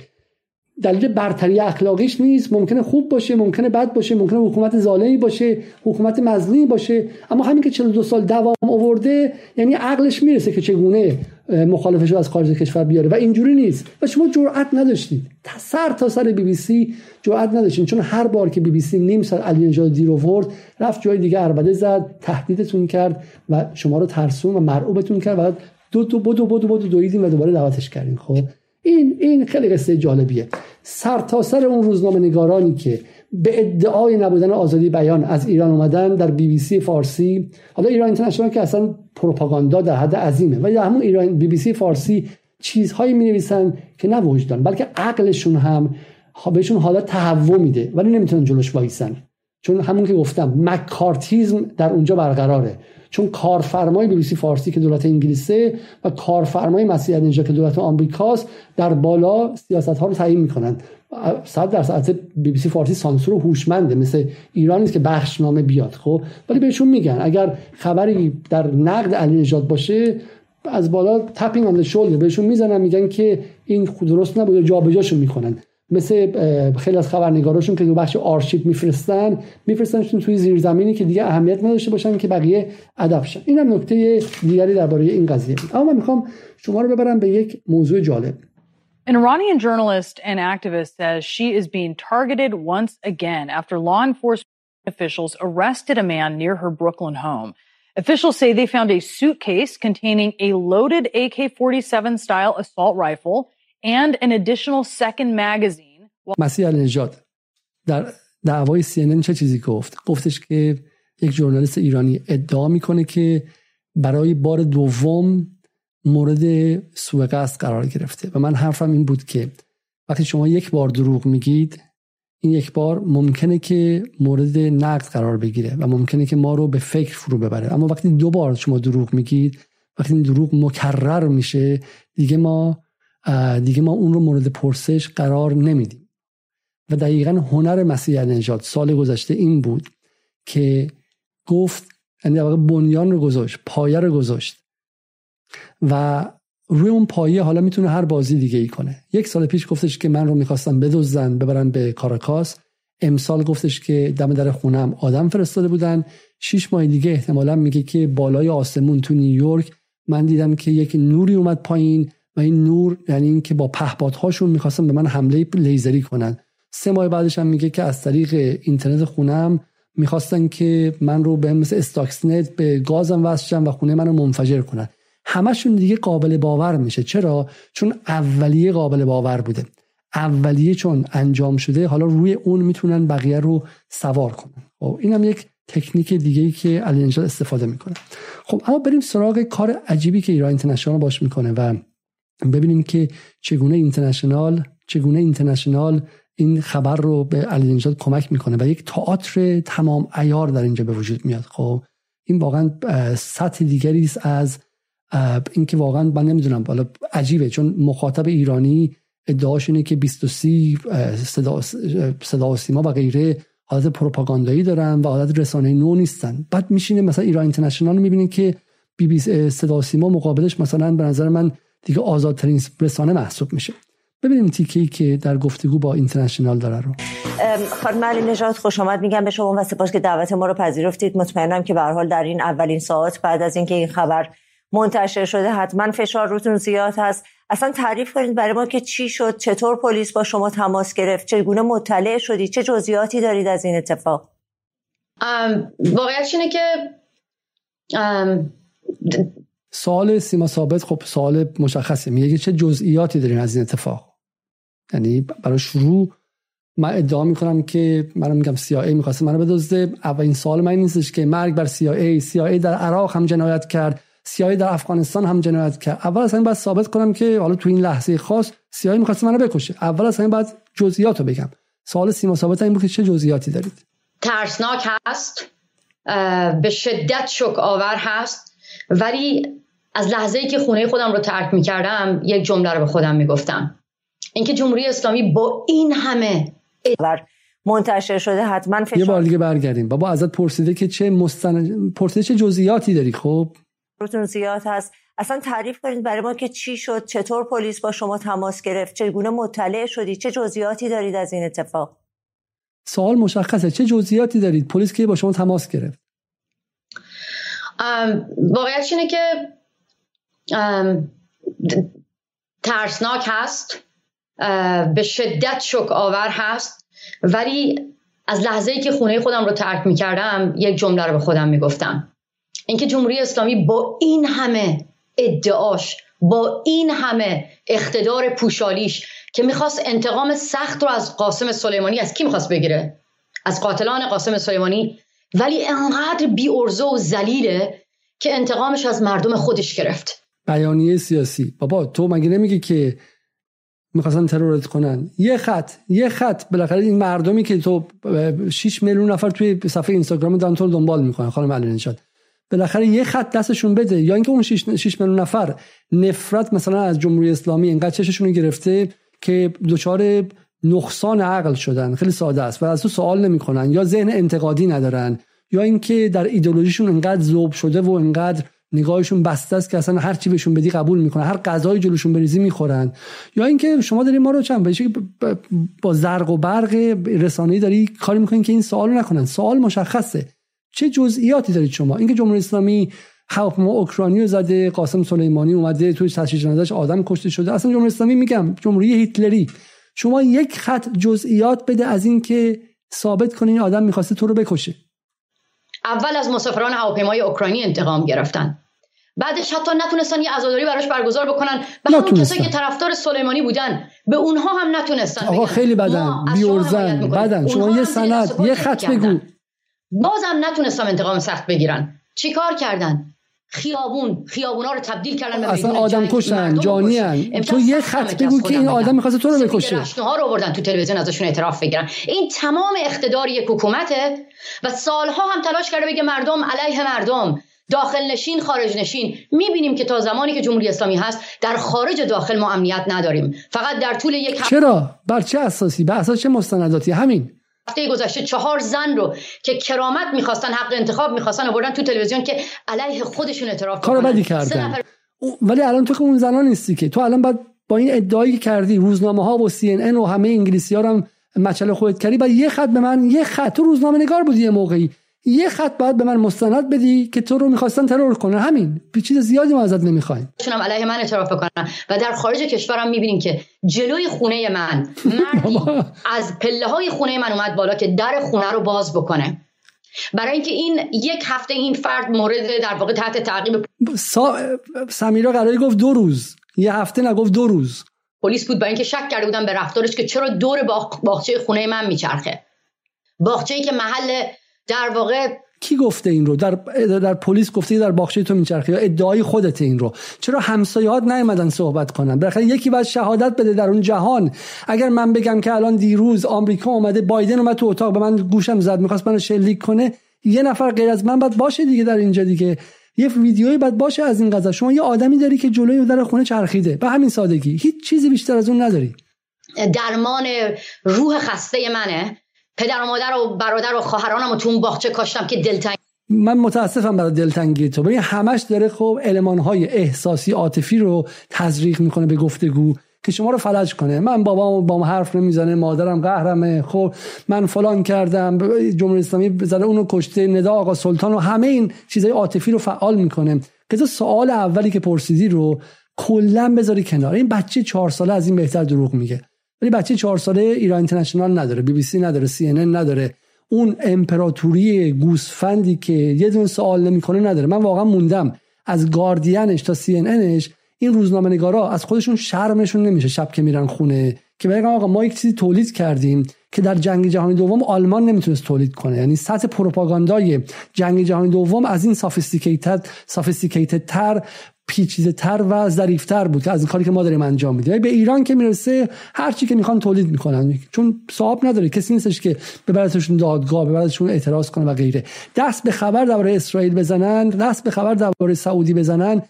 دلیل برتری اخلاقیش نیست. ممکنه خوب باشه ممکنه بد باشه ممکنه حکومت ظالمی باشه حکومت مظلومی باشه. اما همین که 42 سال دوام آورده یعنی عقلش می‌رسه که چگونه مخالفش رو از خارج کشور بیاره. و اینجوری نیست. و شما جرأت نداشتید. سر تا سر بی بی سی جرأت نداشتید چون هر بار که بی بی سی نیم سال علی نژاد دیر آورد رفت جای دیگه اربده زد تهدیدتون کرد و شما رو ترسون و مرعوبتون کرد و دو دو بدو بدو بدو دویدیم و دوباره دعوتش کردیم خب؟ این این خیلی قصه جالبیه. سر تا سر اون روزنامه نگارانی که به ادعای نبودن آزادی بیان از ایران اومدن در بی بی سی فارسی حالا ایران اینترنشنال که اصلا پروپاگاندا در حد عظیمه ولی در همون ایران بی بی سی فارسی چیزهایی می نویسن که نه وجدان بلکه عقلشون هم بهشون حالا تهوع میده ولی نمی‌تونن جلوش وایسن. چون همون که گفتم مکارتیزم در اونجا برقراره. چون کارفرمای بی بی سی فارسی که دولت انگلیسه و کارفرمای مسیح نژاد که دولت آمریکاست در بالا سیاست ها رو تعیین می‌کنن. صد درصد بی بی سی فارسی سانسور هوشمنده مثل ایران نیست که بخشنامه بیاد خب؟ ولی بهشون میگن اگر خبری در نقد علی نژاد باشه از بالا تپینگ آن بهشون می‌زنن میگن که این درست نبوده جابجاشون می‌کنن. مثل خیلی از خبرنگاراشون که دو بخش آرشیو میفرستن میفرستنشون توی زیرزمینی که دیگه اهمیت نداشته باشن که بقیه ادب شن اینم نکته دیگری درباره این قضیه اما من میخوام شما رو ببرم به یک موضوع جالب An Iranian journalist and activist says she is being targeted once again after law enforcement officials arrested a man near her Brooklyn home. Officials say they found a suitcase containing a loaded AK 47 style assault rifle and an additional second magazine. مسیح نژاد در دعوای CNN چه چیزی گفت گفتش که یک ژورنالیست ایرانی ادعا می‌کنه که برای بار دوم مورد سوء قصد قرار گرفته و من حرفم این بود که وقتی شما یک بار دروغ میگید این یک بار ممکنه که مورد نقد قرار بگیره و ممکنه که ما رو به فکر فرو ببره اما وقتی دو بار شما دروغ میگید وقتی این دروغ مکرر میشه دیگه ما دیگه ما اون رو مورد پرسش قرار نمیدیم. و دقیقا هنر مسیح نژاد سال گذشته این بود که گفت یعنی بنیان رو گذاشت پایه رو گذاشت. و روی اون پایه حالا می‌تونه هر بازی دیگه ای کنه. یک سال پیش گفتش که من رو می‌خواستم بدزدن ببرن به کاراکاس. امسال گفتش که دم در خونم آدم فرستاده بودن. شیش ماه دیگه احتمالا میگه که بالای آسمون تو نیویورک من دیدم که یک نوری اومد پایین. و این نور یعنی این که با پهپادهاشون می‌خواستن به من حمله لیزری کنن. سه ماه بعدش هم میگه که از طریق اینترنت خونم می‌خواستن که من رو به مثل استاکسنت به گازم وصل و خونه منو منفجر کنن. همشون دیگه قابل باور میشه. چرا؟ چون اولیه قابل باور بوده. اولیه چون انجام شده حالا روی اون می‌تونن بقیه رو سوار کنن. خب اینم یک تکنیک دیگه ای که علی استفاده می‌کنه. خب اما بریم سراغ کار عجیبی که ایران اینترنشنال باش می‌کنه و ببینیم که چگونه اینترنشنال چگونه اینترنشنال این خبر رو به علی کمک می‌کنه و یک تئاتر تمام ایار در اینجا به وجود میاد. خب این واقعا سطح دیگری است از اینکه واقعا من نمی‌دونم حالا عجیبه چون مخاطب ایرانی ادعاش اینه که 23 صدا, صدا و سیما و غیره حالت پروپاگاندایی دارن و حالت رسانه نو نیستن. بعد میشینه مثلا ایران اینترنشنال می‌بینید که بی بی صدا سیما مقابلش مثلا به نظر من دیگه آزادترین رسانه محسوب میشه. ببینیم تیکی که در گفتگو با اینترنشنال داره رو. خانم علی نژاد خوش آمد. میگم به شما و سپاس که دعوت ما رو پذیرفتید. مطمئنم که به حال در این اولین ساعت بعد از اینکه این خبر منتشر شده حتما فشار روتون زیاد هست. اصلا تعریف کنید برای ما که چی شد چطور پلیس با شما تماس گرفت چگونه مطلع شدید چه جزئیاتی دارید از این اتفاق؟ واقعیت اینه که سوال سیما ثابت خب سوال مشخصه. میگه چه جزئیاتی دارین از این اتفاق؟ یعنی برای شروع من ادعا می‌کنم که من میگم CIA می‌خواسته منو بدزده. اولین سوال من نیستش که مرگ بر CIA CIA در عراق هم جنایت کرد. CIA در افغانستان هم جنایت کرد. اول همین باید ثابت کنم که حالا تو این لحظه خاص CIA می‌خواسته منو بکشه. اول همین باید جزئیات رو بگم. سوال سیما ثابت این بود چه جزئیاتی دارید؟ ترسناک هست. به شدت شک آور هست. ولی از لحظه ای که خونه خودم رو ترک می‌کردم یک جمله رو به خودم می‌گفتم. اینکه جمهوری اسلامی با این همه منتشر شده حتما فشار یه بار دیگه برگردیم. بابا ازت پرسیده که چه مستند پرسیده چه جزئیاتی داری خب؟ روتون زیاد هست. اصلا تعریف کنید برای ما که چی شد چطور پلیس با شما تماس گرفت چگونه مطلع شدید چه جزئیاتی دارید از این اتفاق؟ سوال مشخصه. چه جزئیاتی دارید؟ پلیس که با شما تماس گرفت؟ واقعیت اینه که ترسناک هست. به شدت شک آور هست. ولی از لحظه ای که خونه خودم رو ترک می کردم یک جمله رو به خودم می گفتم اینکه جمهوری اسلامی با این همه ادعاش با این همه اقتدار پوشالیش که می‌خواست انتقام سخت رو از قاسم سلیمانی از کی می‌خواست بگیره؟ از قاتلان قاسم سلیمانی. ولی انقدر بی ارزه و زلیله که انتقامش از مردم خودش گرفت. بیانیه سیاسی. بابا تو مگه نمیگی که می‌خواستن ترورت کنن؟ یه خط یه خط. بالاخره این مردمی که تو 6 میلیون نفر توی صفحه اینستاگرام دارن تو دنبال می‌کنن خانم علی بالاخره یه خط دستشون بده. یا اینکه اون 6 میلیون نفر نفرت مثلا از جمهوری اسلامی اینقدر چششون گرفته که دچار نقصان عقل شدن. خیلی ساده است و از تو سوال نمی‌کنن. یا ذهن انتقادی ندارن. یا اینکه در ایدولوژیشون انقدر ذوب شده و انقدر نگاهشون بسته است که اصلا هر چی بهشون بدی قبول می‌کنن. هر غذای جلوشون بریزی می‌خورن. یا اینکه شما داری ما رو چند با زرق و برق رسانه‌ای داری کاری می‌کنین که این سوال نکنن. سوال مشخصه. چه جزئیاتی دارید شما؟ اینکه جمهوری اسلامی هواپیما اوکراینی رو زده قاسم سلیمانی اومده توی تشییع جنازش آدم کشته شده. اصلا جمهوری اسلامی میگم جمهوری هیتلری. شما یک خط جزئیات بده از اینکه ثابت کنین آدم می‌خواسته تو رو بکشه. اول از مسافران هواپیمای اوکراینی انتقام گرفتن. بعدش حتی نتونستن یه عزاداری براش برگزار بکنن. به همون کسایی که طرفدار سلیمانی بودن. به اونها هم نتونستن آقا خیلی بدن. بیورزن. بدن. شما یه سند یه خط بگو. بازم نتونستم انتقام سخت بگیرن. چیکار کردن؟ خیابون. خیابونا رو تبدیل کردن به اصلا آدم کشن جانی تو یه خط بگو که این آدم می‌خواست تو رو بکشه. ها رو آوردن تو تلویزیون ازشون اعتراف بگیرن. این تمام اقتدار یک حکومته و سالها هم تلاش کرده بگه مردم علیه مردم. داخل نشین خارج نشین. می‌بینیم که تا زمانی که جمهوری اسلامی هست در خارج داخل ما امنیت نداریم. فقط در طول یک چرا؟ بر چه اساسی؟ به اساس چه مستنداتی؟ همین. هفته گذشته چهار زن رو که کرامت می‌خواستن حق انتخاب می‌خواستن آوردن تو تلویزیون که علیه خودشون اعتراف کارو بدی کردن. ولی الان تو که اون زنان نیستی که. تو الان بعد با این ادعایی که کردی روزنامه ها و سی ان و همه انگلیسی ها هم مچل خودت کردی بعد یه خط به من یه خط. تو روزنامه نگار بودی یه موقعی. یه خط باید به من مستند بدی که تو رو می‌خواستن ترور کنه همین. چیز زیادی ما ازت نمی‌خوایم. شونم علیه من اعتراف بکنم و در خارج کشورم می‌بینیم که جلوی خونه من مردی از پله های خونه من اومد بالا که در خونه رو باز بکنه. برای اینکه این یک هفته این فرد مورد در واقع تحت تعقیب سا... سمیرا قراری گفت دو روز. یه هفته نگفت دو روز. پلیس بود برای اینکه شک کرده بودن به رفتارش که چرا دور باغچه خونه من میچرخه. باغچه‌ای که محل در واقع کی گفته این رو؟ در در پلیس گفته در باغچه تو میچرخه یا ادعای خودت این رو؟ چرا همسایه‌هات نیومدن صحبت کنن؟ بالاخره یکی باید شهادت بده در اون جهان. اگر من بگم که الان دیروز آمریکا اومده بایدن اومد تو اتاق به من گوشم زد می‌خواست منو شلیک کنه یه نفر غیر از من باید باشه دیگه در اینجا دیگه. یه ویدیویی باید باشه از این قضا شما یه آدمی داری که جلوی در خونه چرخیده. به همین سادگی. هیچ چیزی بیشتر از اون نداری. درمان روح خسته منه. پدر و مادر و برادر و خواهرانم و تو اون باغچه کاشتم که دلتنگ. من متاسفم برای دلتنگی تو. ببین همش داره خب های احساسی عاطفی رو تزریق می‌کنه به گفتگو که شما رو فلج کنه. من بابام با حرف نمی‌زنه مادرم قهرمه. خب من فلان کردم جمهوری اسلامی زده اونو کشته ندا آقا سلطان و همه این چیزای عاطفی رو فعال می‌کنه. که تو سوال اولی که پرسیدی رو کلا بذاری کنار. این بچه چهار ساله از این بهتر دروغ میگه. ولی بچه چهار ساله ایران اینترنشنال نداره بی بی سی نداره سی ان نداره. اون امپراتوری گوسفندی که یه دون سوال نمی‌کنه نداره. من واقعا موندم. از گاردینش تا سی ان انش این روزنامه نگارا از خودشون شرمشون نمیشه شب که میرن خونه. که بگن آقا ما یک چیزی تولید کردیم که در جنگ جهانی دوم آلمان نمی‌تونست تولید کنه. یعنی سطح پروپاگاندای جنگ جهانی دوم از این sophisticated sophisticated تر پیچیده تر و ظریفتر بود از این کاری که ما داریم انجام میدیم. به ایران که می‌رسه هر چی که می‌خوان تولید می‌کنن. چون صاحب نداره. کسی نیستش که ببرتشون دادگاه ببرتشون اعتراض کنه و غیره. دست به خبر درباره اسرائیل بزنن دست به خبر درباره سعودی بزنن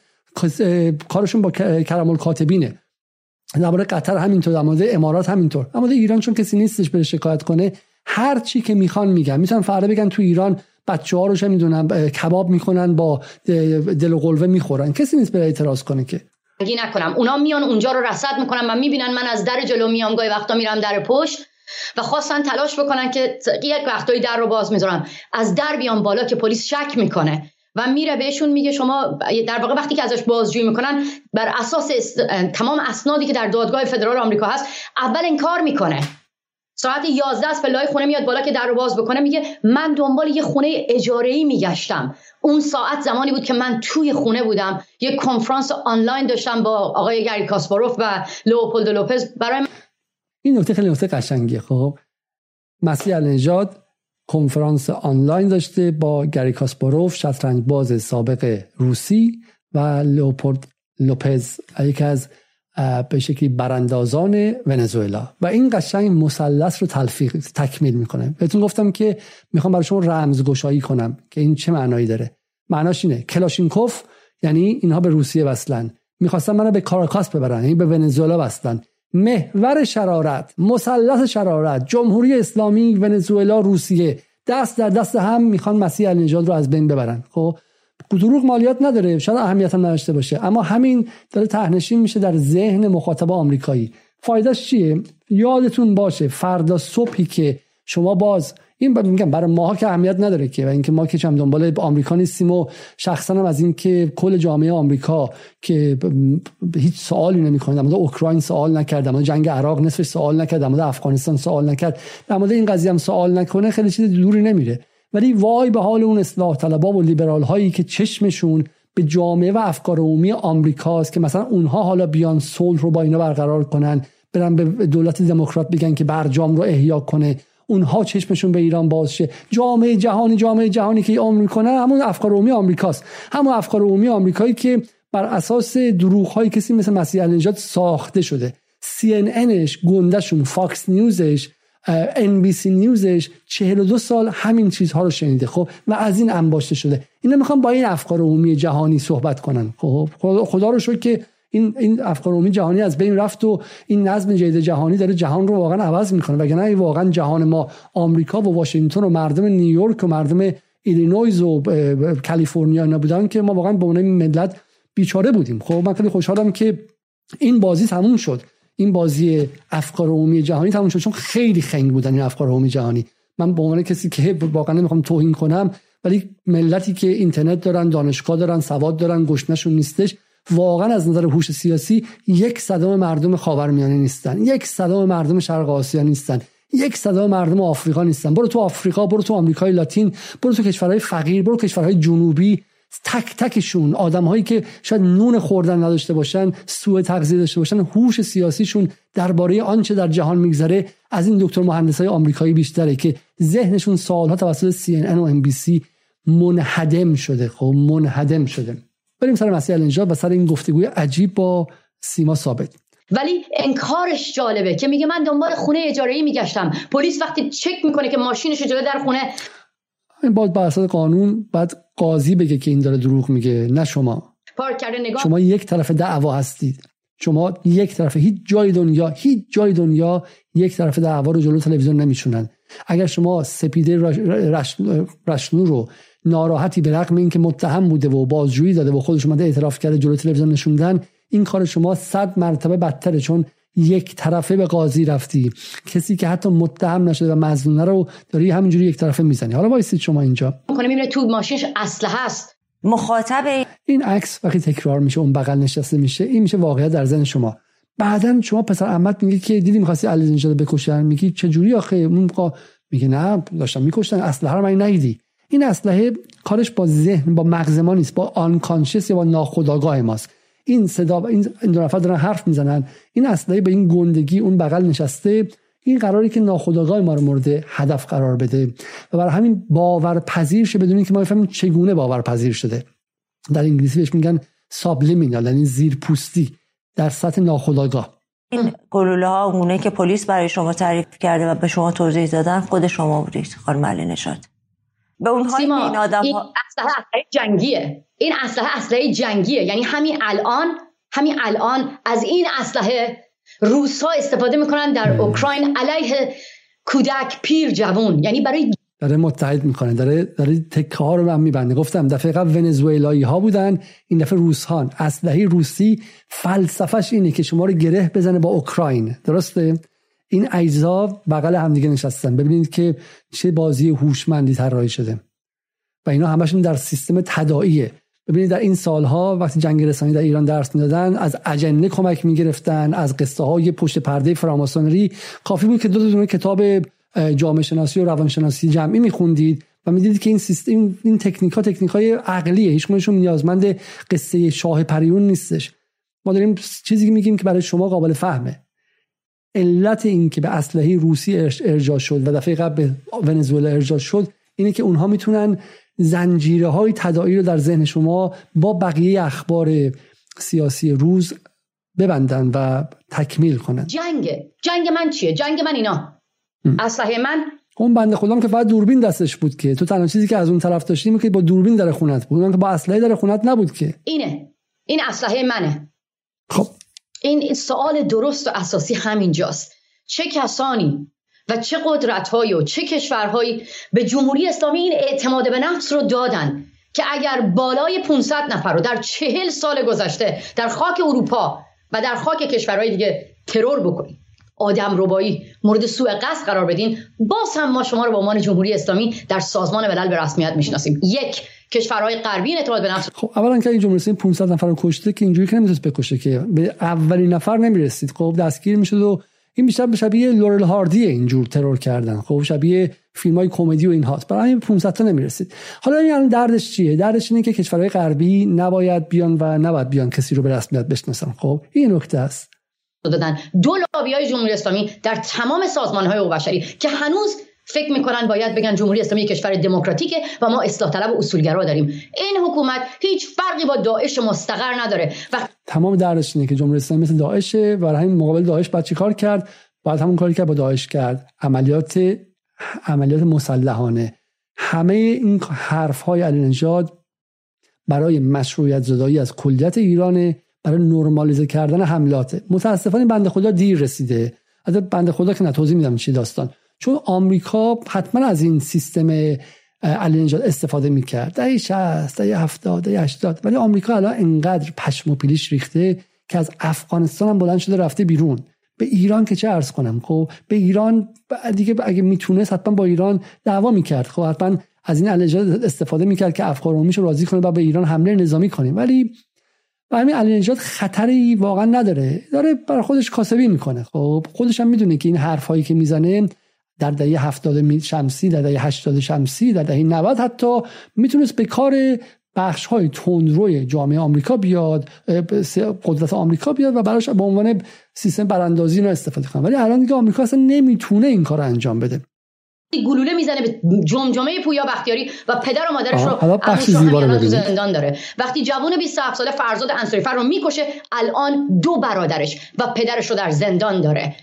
کارشون با کرم الکاتبینه درباره قطر همینطور در مورد امارات همینطور. اما ایران چون کسی نیستش بره شکایت کنه هر چی که می‌خوان میگن. می‌تونن فردا بگن تو ایران بچه ها رو چه می‌دونن کباب می‌کنن با دل و قلوه می‌خورن. کسی نیست به اعتراض کنه که. نکنم. اونا میان اونجا رو رصد می‌کنن و می‌بینن من از در جلو میام گاهی وقتا میرم در پشت و خواستن تلاش بکنن که یک وقتایی در رو باز می‌ذارن از در بیام بالا که پلیس شک می‌کنه و میره بهشون میگه شما در واقع وقتی که ازش بازجویی می‌کنن بر اساس تمام اسنادی که در دادگاه فدرال آمریکا هست اول انکار می‌کنه. ساعت 11 از پله‌های خونه میاد بالا که در رو باز بکنه میگه من دنبال یه خونه اجاره ای میگشتم. اون ساعت زمانی بود که من توی خونه بودم. یه کنفرانس آنلاین داشتم با آقای گری کاسپاروف و لئوپولدو لوپز برای من... این نکته خیلی نکته قشنگیه. خب مسیح النژاد کنفرانس آنلاین داشته با گری کاسپاروف شطرنج باز سابق روسی و لئوپولد لوپز. یکی از به شکلی براندازان ونزوئلا. و این قشنگ مثلث رو تلفیق تکمیل می‌کنه. بهتون گفتم که می‌خوام برای شما رمزگشایی کنم که این چه معنایی داره. معناش اینه. کلاشینکوف یعنی اینها به روسیه وصلن. می‌خواستن منو به کاراکاس ببرن یعنی به ونزوئلا وصلن. محور شرارت مثلث شرارت جمهوری اسلامی ونزوئلا روسیه. دست در دست هم می‌خوان مسیح النژاد رو از بین ببرن. خب؟ دروغ مالیات نداره. شاید اهمیت هم نداشته باشه. اما همین داره تهنشین میشه در ذهن مخاطب آمریکایی. فایدهش چیه؟ یادتون باشه فردا صبحی که شما باز این میگم برای ماها که اهمیت نداره که و اینکه ما که چم دنبال آمریکا نیستیم و شخصا هم از اینکه کل جامعه آمریکا که هیچ سوالی نمی‌کنه در مورد اوکراین سوال نکرد در جنگ عراق نصفش سوال نکرد در افغانستان سوال نکرد در مورد این قضیه هم سوال نکنه خیلی چیز دوری نمیره. ولی وای به حال اون اصلاح طلبا و لیبرال هایی که چشمشون به جامعه و افکار عمومی آمریکاست که مثلا اونها حالا بیان صلح رو با اینا برقرار کنن برن به دولت دموکرات بگن که برجام رو احیا کنه. اونها چشمشون به ایران باز شه. جامعه جهانی جامعه جهانی که عمر می‌کنه همون افکار عمومی آمریکاست. همون افکار عمومی آمریکایی که بر اساس دروغ های کسی مثل مسیح النجات ساخته شده. CNN گندهشون فاکس نیوزش NBC نیوزش 42 سال همین چیزها رو شنیده خب؟ و از این انباشته شده. اینا می‌خوان با این افکار عمومی جهانی صحبت کنن. خب؟ خدا رو شکر که این این افکار عمومی جهانی از بین رفت و این نظم جدید جهانی داره جهان رو واقعا عوض می‌کنه. وگرنه واقعا جهان ما آمریکا و واشنگتن و مردم نیویورک و مردم ایلینویز و کالیفرنیا نبودن که ما واقعا به عنوان ملت بیچاره بودیم. خب؟ من خیلی خوشحالم که این بازی تموم شد. این بازی افکار عمومی جهانی تموم شد. چون خیلی خنگ بودن این افکار عمومی جهانی. من به عنوان کسی که واقعا نمی‌خوام توهین کنم ولی ملتی که اینترنت دارن دانشگاه دارن سواد دارن گشنشون نیستش واقعا از نظر هوش سیاسی یک صدام مردم خاورمیانه نیستن. یک صدام مردم شرق آسیا نیستن. یک صدام مردم آفریقا نیستن. برو تو آفریقا برو تو آمریکای لاتین برو تو کشورهای فقیر برو کشورهای جنوبی. تک تکشون آدم هایی که شاید نون خوردن نداشته باشن سوء تغذیه داشته باشن هوش سیاسیشون درباره آنچه در جهان میگذره از این دکتر مهندس های آمریکایی بیشتره که ذهنشون سالها توسط CNN و NBC منهدم شده. خب منهدم شده. بریم سر مسئله الانجاب و سر این گفتگوی عجیب با سیما ثابت. ولی انکارش جالبه که میگه من دنبال خونه اجاره ای میگشتم. پلیس وقتی چک می‌کنه که ماشینش جلو در خونه این باید بر اساس قانون بعد قاضی بگه که این داره دروغ میگه نه شما. پارک کرده نگاه. شما یک طرف دعوا هستید. شما یک طرف هیچ جای دنیا هیچ جای دنیا یک طرف دعوا رو جلو تلویزیون نمیشونن اگر شما سپیده رشنو رو ناراحتی به رغم اینکه متهم بوده و بازجویی داده و خودش اومده اعتراف کرده جلو تلویزیون نشوندن این کار شما صد مرتبه بدتره. چون یک طرفه به قاضی رفتی. کسی که حتی متهم نشده و مظنونه رو داری همینجوری یک طرفه می‌زنی. حالا وایسید شما اینجا. می‌کنه می‌بینه تو ماشینش اسلحه هست. مخاطب این عکس وقتی تکرار میشه اون بغل نشسته میشه این میشه واقعیت در ذهن شما. بعدا شما پسر احمد میگه که دیدی می‌خواستی علی نژاد بکشن میگی چه جوری آخه؟ اون میگه نه داشتم میکشتن اسلحه رو من ندیدی. این اسلحه کارش با ذهن با مغز ما نیست با آنکانشس یا با ناخودآگاه ماست. این صدا این دو نفر دارن حرف می‌زنن. این اسلحه به این گندگی اون بغل نشسته. این قراری که ناخودآگاه ما رو مورد هدف قرار بده. و برای همین باورپذیر شه بدون اینکه ما بفهمیم چگونه باورپذیر شده. در انگلیسی بهش میگن سابلیمینال یعنی زیر پوستی در سطح ناخودآگاه. این گلوله ها اونه که پلیس برای شما تعریف کرده و به شما توضیح دادن خود شما بودید خانم علی نشاد به اون این آدم این اسلحه جنگیه. این اسلحه اسلحه جنگیه. یعنی همین الان همین الان از این اسلحه روس ها استفاده می‌کنن در اوکراین علیه کودک پیر جوون یعنی برای داره متحد می‌کنه داره داره تکه ها رو هم میبنده. گفتم دفعه قبل ونزوئلایی ها بودن این دفعه روس ها اسلحه روسی فلسفش اینه که شما رو گره بزنه با اوکراین. درسته؟ این اجزا بغل همدیگه نشستن. ببینید که چه بازی هوشمندی طراحی شده. و اینا همشون در سیستم تداعیه. ببینید در این سالها وقتی جنگ رسانی در ایران درس می‌دادن از اجنه کمک می‌گرفتن از قصه های پشت پرده فراماسونری. کافی بود که دو دونه کتاب جامعه شناسی و روانشناسی جمعی میخوندید و می‌دیدید که این سیستم این تکنیک ها تکنیک های عقلیه. هیچ نیازمند قصه شاه پریون نیستش. ما داریم چیزی میگیم که برای شما قابل فهمه. علت این که به اسلحه روسی ارجاع شد و دفعه قبل به ونزوئلا ارجاع شد اینه که اونها می‌تونن زنجیره های تداعی رو در ذهن شما با بقیه اخبار سیاسی روز ببندن و تکمیل کنن. جنگ. جنگ من چیه؟ جنگ من اینا. اسلحه من؟ اون بنده خودم که فقط دوربین دستش بود که. تو تنها چیزی که از اون طرف داشتیم که با دوربین در خونت بود. اون که با اسلحه در خونت نبود که. اینه. این اسلحه منه. خب. این سوال درست و اساسی همینجاست. چه کسانی و چه قدرتهایی و چه کشورهایی به جمهوری اسلامی این اعتماد به نفس رو دادن که اگر بالای 500 نفر رو در چهل سال گذشته در خاک اروپا و در خاک کشورهای دیگه ترور بکنید آدم ربایی مورد سوء قصد قرار بدین باز هم ما شما رو به عنوان جمهوری اسلامی در سازمان ملل به رسمیت می‌شناسیم. یک کشورهای غربی اعتماد به نفس خب اولا که این جمهوری اسلامی 500 نفر رو کشته که اینجوری که نمی‌تونست بکشه که به اولین نفر نمی‌رسید. خب دستگیر می‌شد و این بیشتر به شبیه لورل هاردی اینجور ترور کردن. خب شبیه فیلم های کمدی و این هاست برای همین 500 تا نمی‌رسید. حالا این دردش چیه؟ دردش اینه که کشورهای غربی نباید بیان و نباید بیان کسی رو به رسمیت بشناسن. خب این نکته است. دادن. دو لابی های جمهوری اسلامی در تمام سازمان های بشری که هنوز فکر می‌کنن باید بگن جمهوری اسلامی کشور دموکراتیکه و ما اصلاح طلب و اصولگرا داریم. این حکومت هیچ فرقی با داعش مستقر نداره. و تمام درش اینه که جمهوری اسلامی مثل داعشه و همین مقابل داعش بعد کار کرد؟ بعد همون کاری که با داعش کرد. عملیات عملیات مسلحانه. همه این حرف های علی برای مشروعیت زدایی از کلیت ایران برای نرمالیزه کردن حملات. متاسفانه بنده خدا دیر رسیده. از بنده خدا که توضیح میدم چی داستان. چون آمریکا حتما از این سیستم علی نژاد استفاده می‌کرد. دهه 60 دهه 70 دهه 80 ولی آمریکا الان انقدر پشم و پیلیش ریخته که از افغانستان هم بلند شده رفته بیرون. به ایران که چه ارز کنم؟ خب به ایران دیگه اگه می‌تونست حتما با ایران دعوا می‌کرد. خب حتما از این علی استفاده می‌کرد که افکار رو راضی کنه و به ایران حمله نظامی کنیم ولی و همین نجات خطری واقعا نداره. داره برای خودش کاسبی می‌کنه. خب خودش هم می‌دونه که این حرف هایی که می‌زنه در دهه 70 شمسی در دهه 80 شمسی در دهه 90 حتی می‌تونست به کار بخش های تندروی جامعه آمریکا بیاد قدرت آمریکا بیاد و براش به عنوان سیستم براندازی رو استفاده کنه. ولی الان دیگه آمریکا اصلا نمی‌تونه این کار رو انجام بده. گلوله می‌زنه به جمجمه پویا بختیاری و پدر و مادرش رو تو زندان داره. وقتی جوون 27 ساله فرزاد انصاریفر رو می‌کشه الان دو برادرش و پدرش رو در زندان داره.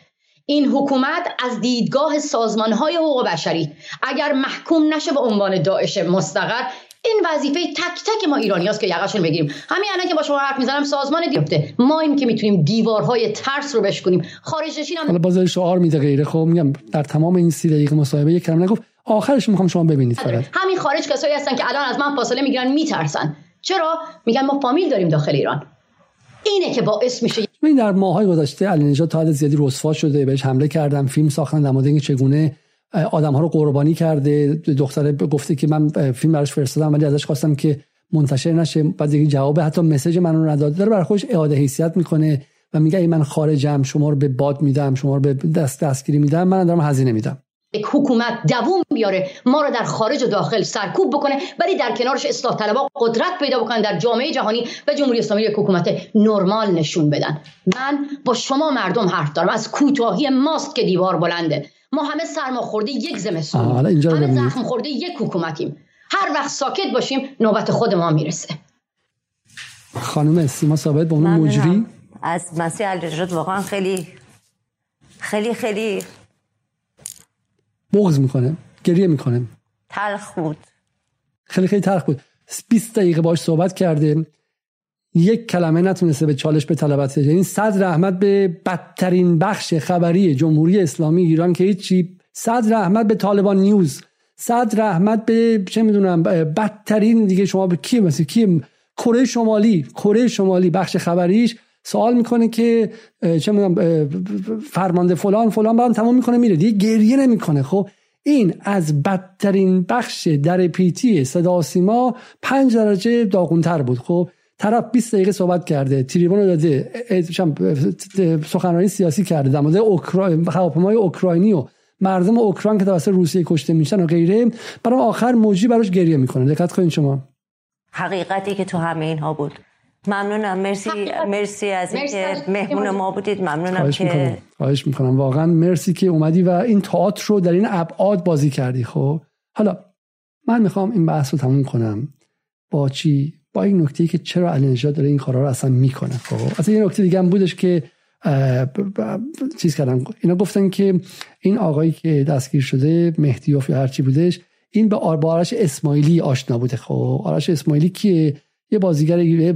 این حکومت از دیدگاه سازمان های حقوق بشری اگر محکوم نشه به عنوان داعش مستقر این وظیفه تک تک ما ایرانیاست که یقشون بگیریم. همین الان که با شما حرف می‌زنم سازمان دیفته ما این که می‌تونیم دیوارهای ترس رو بشکنیم. خارج نشین هم حالا باز شعار میده غیره. خب میگم در تمام این سی دقیقه مصاحبه یک کلمه نگفت. آخرش می‌خوام شما ببینید فقط. همین خارج کسایی هستن که الان از من فاصله می‌گیرن میترسن. چرا؟ میگن ما فامیل داریم داخل ایران. اینه که باعث میشه این در ماهای گذشته علی تا حد زیادی رسوا شده بهش حمله کردن فیلم ساختن در مورد چگونه آدم ها رو قربانی کرده. دختره گفته که من فیلم براش فرستادم ولی ازش خواستم که منتشر نشه. بعد دیگه جواب حتی مسیج من رو نداد. داره برای خودش اعاده حیثیت می‌کنه و میگه ای من خارجم شما رو به باد میدم شما رو به دست دستگیری میدم من دارم هزینه میدم. یک حکومت دووم بیاره ما رو در خارج و داخل سرکوب بکنه ولی در کنارش اصلاح طلبا قدرت پیدا بکنن در جامعه جهانی و جمهوری اسلامی یک حکومت نرمال نشون بدن. من با شما مردم حرف دارم. از کوتاهی ماست که دیوار بلنده. ما همه سرما خورده یک زمستون. همه زخم خورده یک حکومتیم. هر وقت ساکت باشیم نوبت خود ما می‌رسه. خانم سیما ثابت به اون مجری؟ از مسیح الرجاد واقعا خیلی خیلی خیلی بغض می‌کنه گریه می‌کنه. تلخ بود. خیلی خیلی تلخ بود. 20 دقیقه باش صحبت کرده. یک کلمه نتونسته به چالش به طلبت یعنی صد رحمت به بدترین بخش خبری جمهوری اسلامی ایران که هیچی. صد رحمت به طالبان نیوز. صد رحمت به چه می‌دونم بدترین دیگه شما به کی مثل کی کره شمالی. کره شمالی بخش خبریش. سوال می‌کنه که چه می‌دونم فرمانده فلان فلان بعد تمام می‌کنه میره. دیگه گریه نمی‌کنه. خب این از بدترین بخش در پیتی صدا سیما پنج درجه داغونتر بود. خب طرف 20 دقیقه صحبت کرده تریبون رو داده سخنرانی سیاسی کرده در مورد هواپیمای اوکراینی و مردم اوکراین که توسط روسیه کشته میشن و غیره. برای آخر موجی براش گریه می‌کنه. دقت کنید شما. حقیقتی که تو همه اینها بود. ممنونم. مرسی مرسی از اینکه مهمون ما بودید. ممنونم خواهش که می‌کنم. خواهش می‌کنم. واقعا مرسی که اومدی و این تئاتر رو در این ابعاد بازی کردی. خب حالا من می‌خوام این بحث رو تموم کنم با چی؟ با این نکته که چرا علی نژاد داره این کارا رو اصلا می‌کنه. خب اصلا یه نکته دیگه هم بودش که چیز کردن اینا گفتن که این آقایی که دستگیر شده مهدیوف یا هرچی بودش این به آرش اسماعیلی آشنا بوده. خب آرش اسماعیلی که یه بازیگر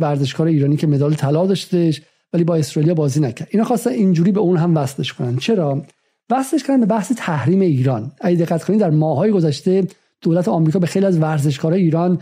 ورزشکار ایرانی که مدال طلا داشتهش ولی با اسرائیل بازی نکرد. اینا خواستن اینجوری به اون هم وصلش کنن. چرا؟ وصلش کردن به بحث تحریم ایران. اگه دقت کنید در ماهای گذشته دولت آمریکا به خیلی از ورزشکارای ایران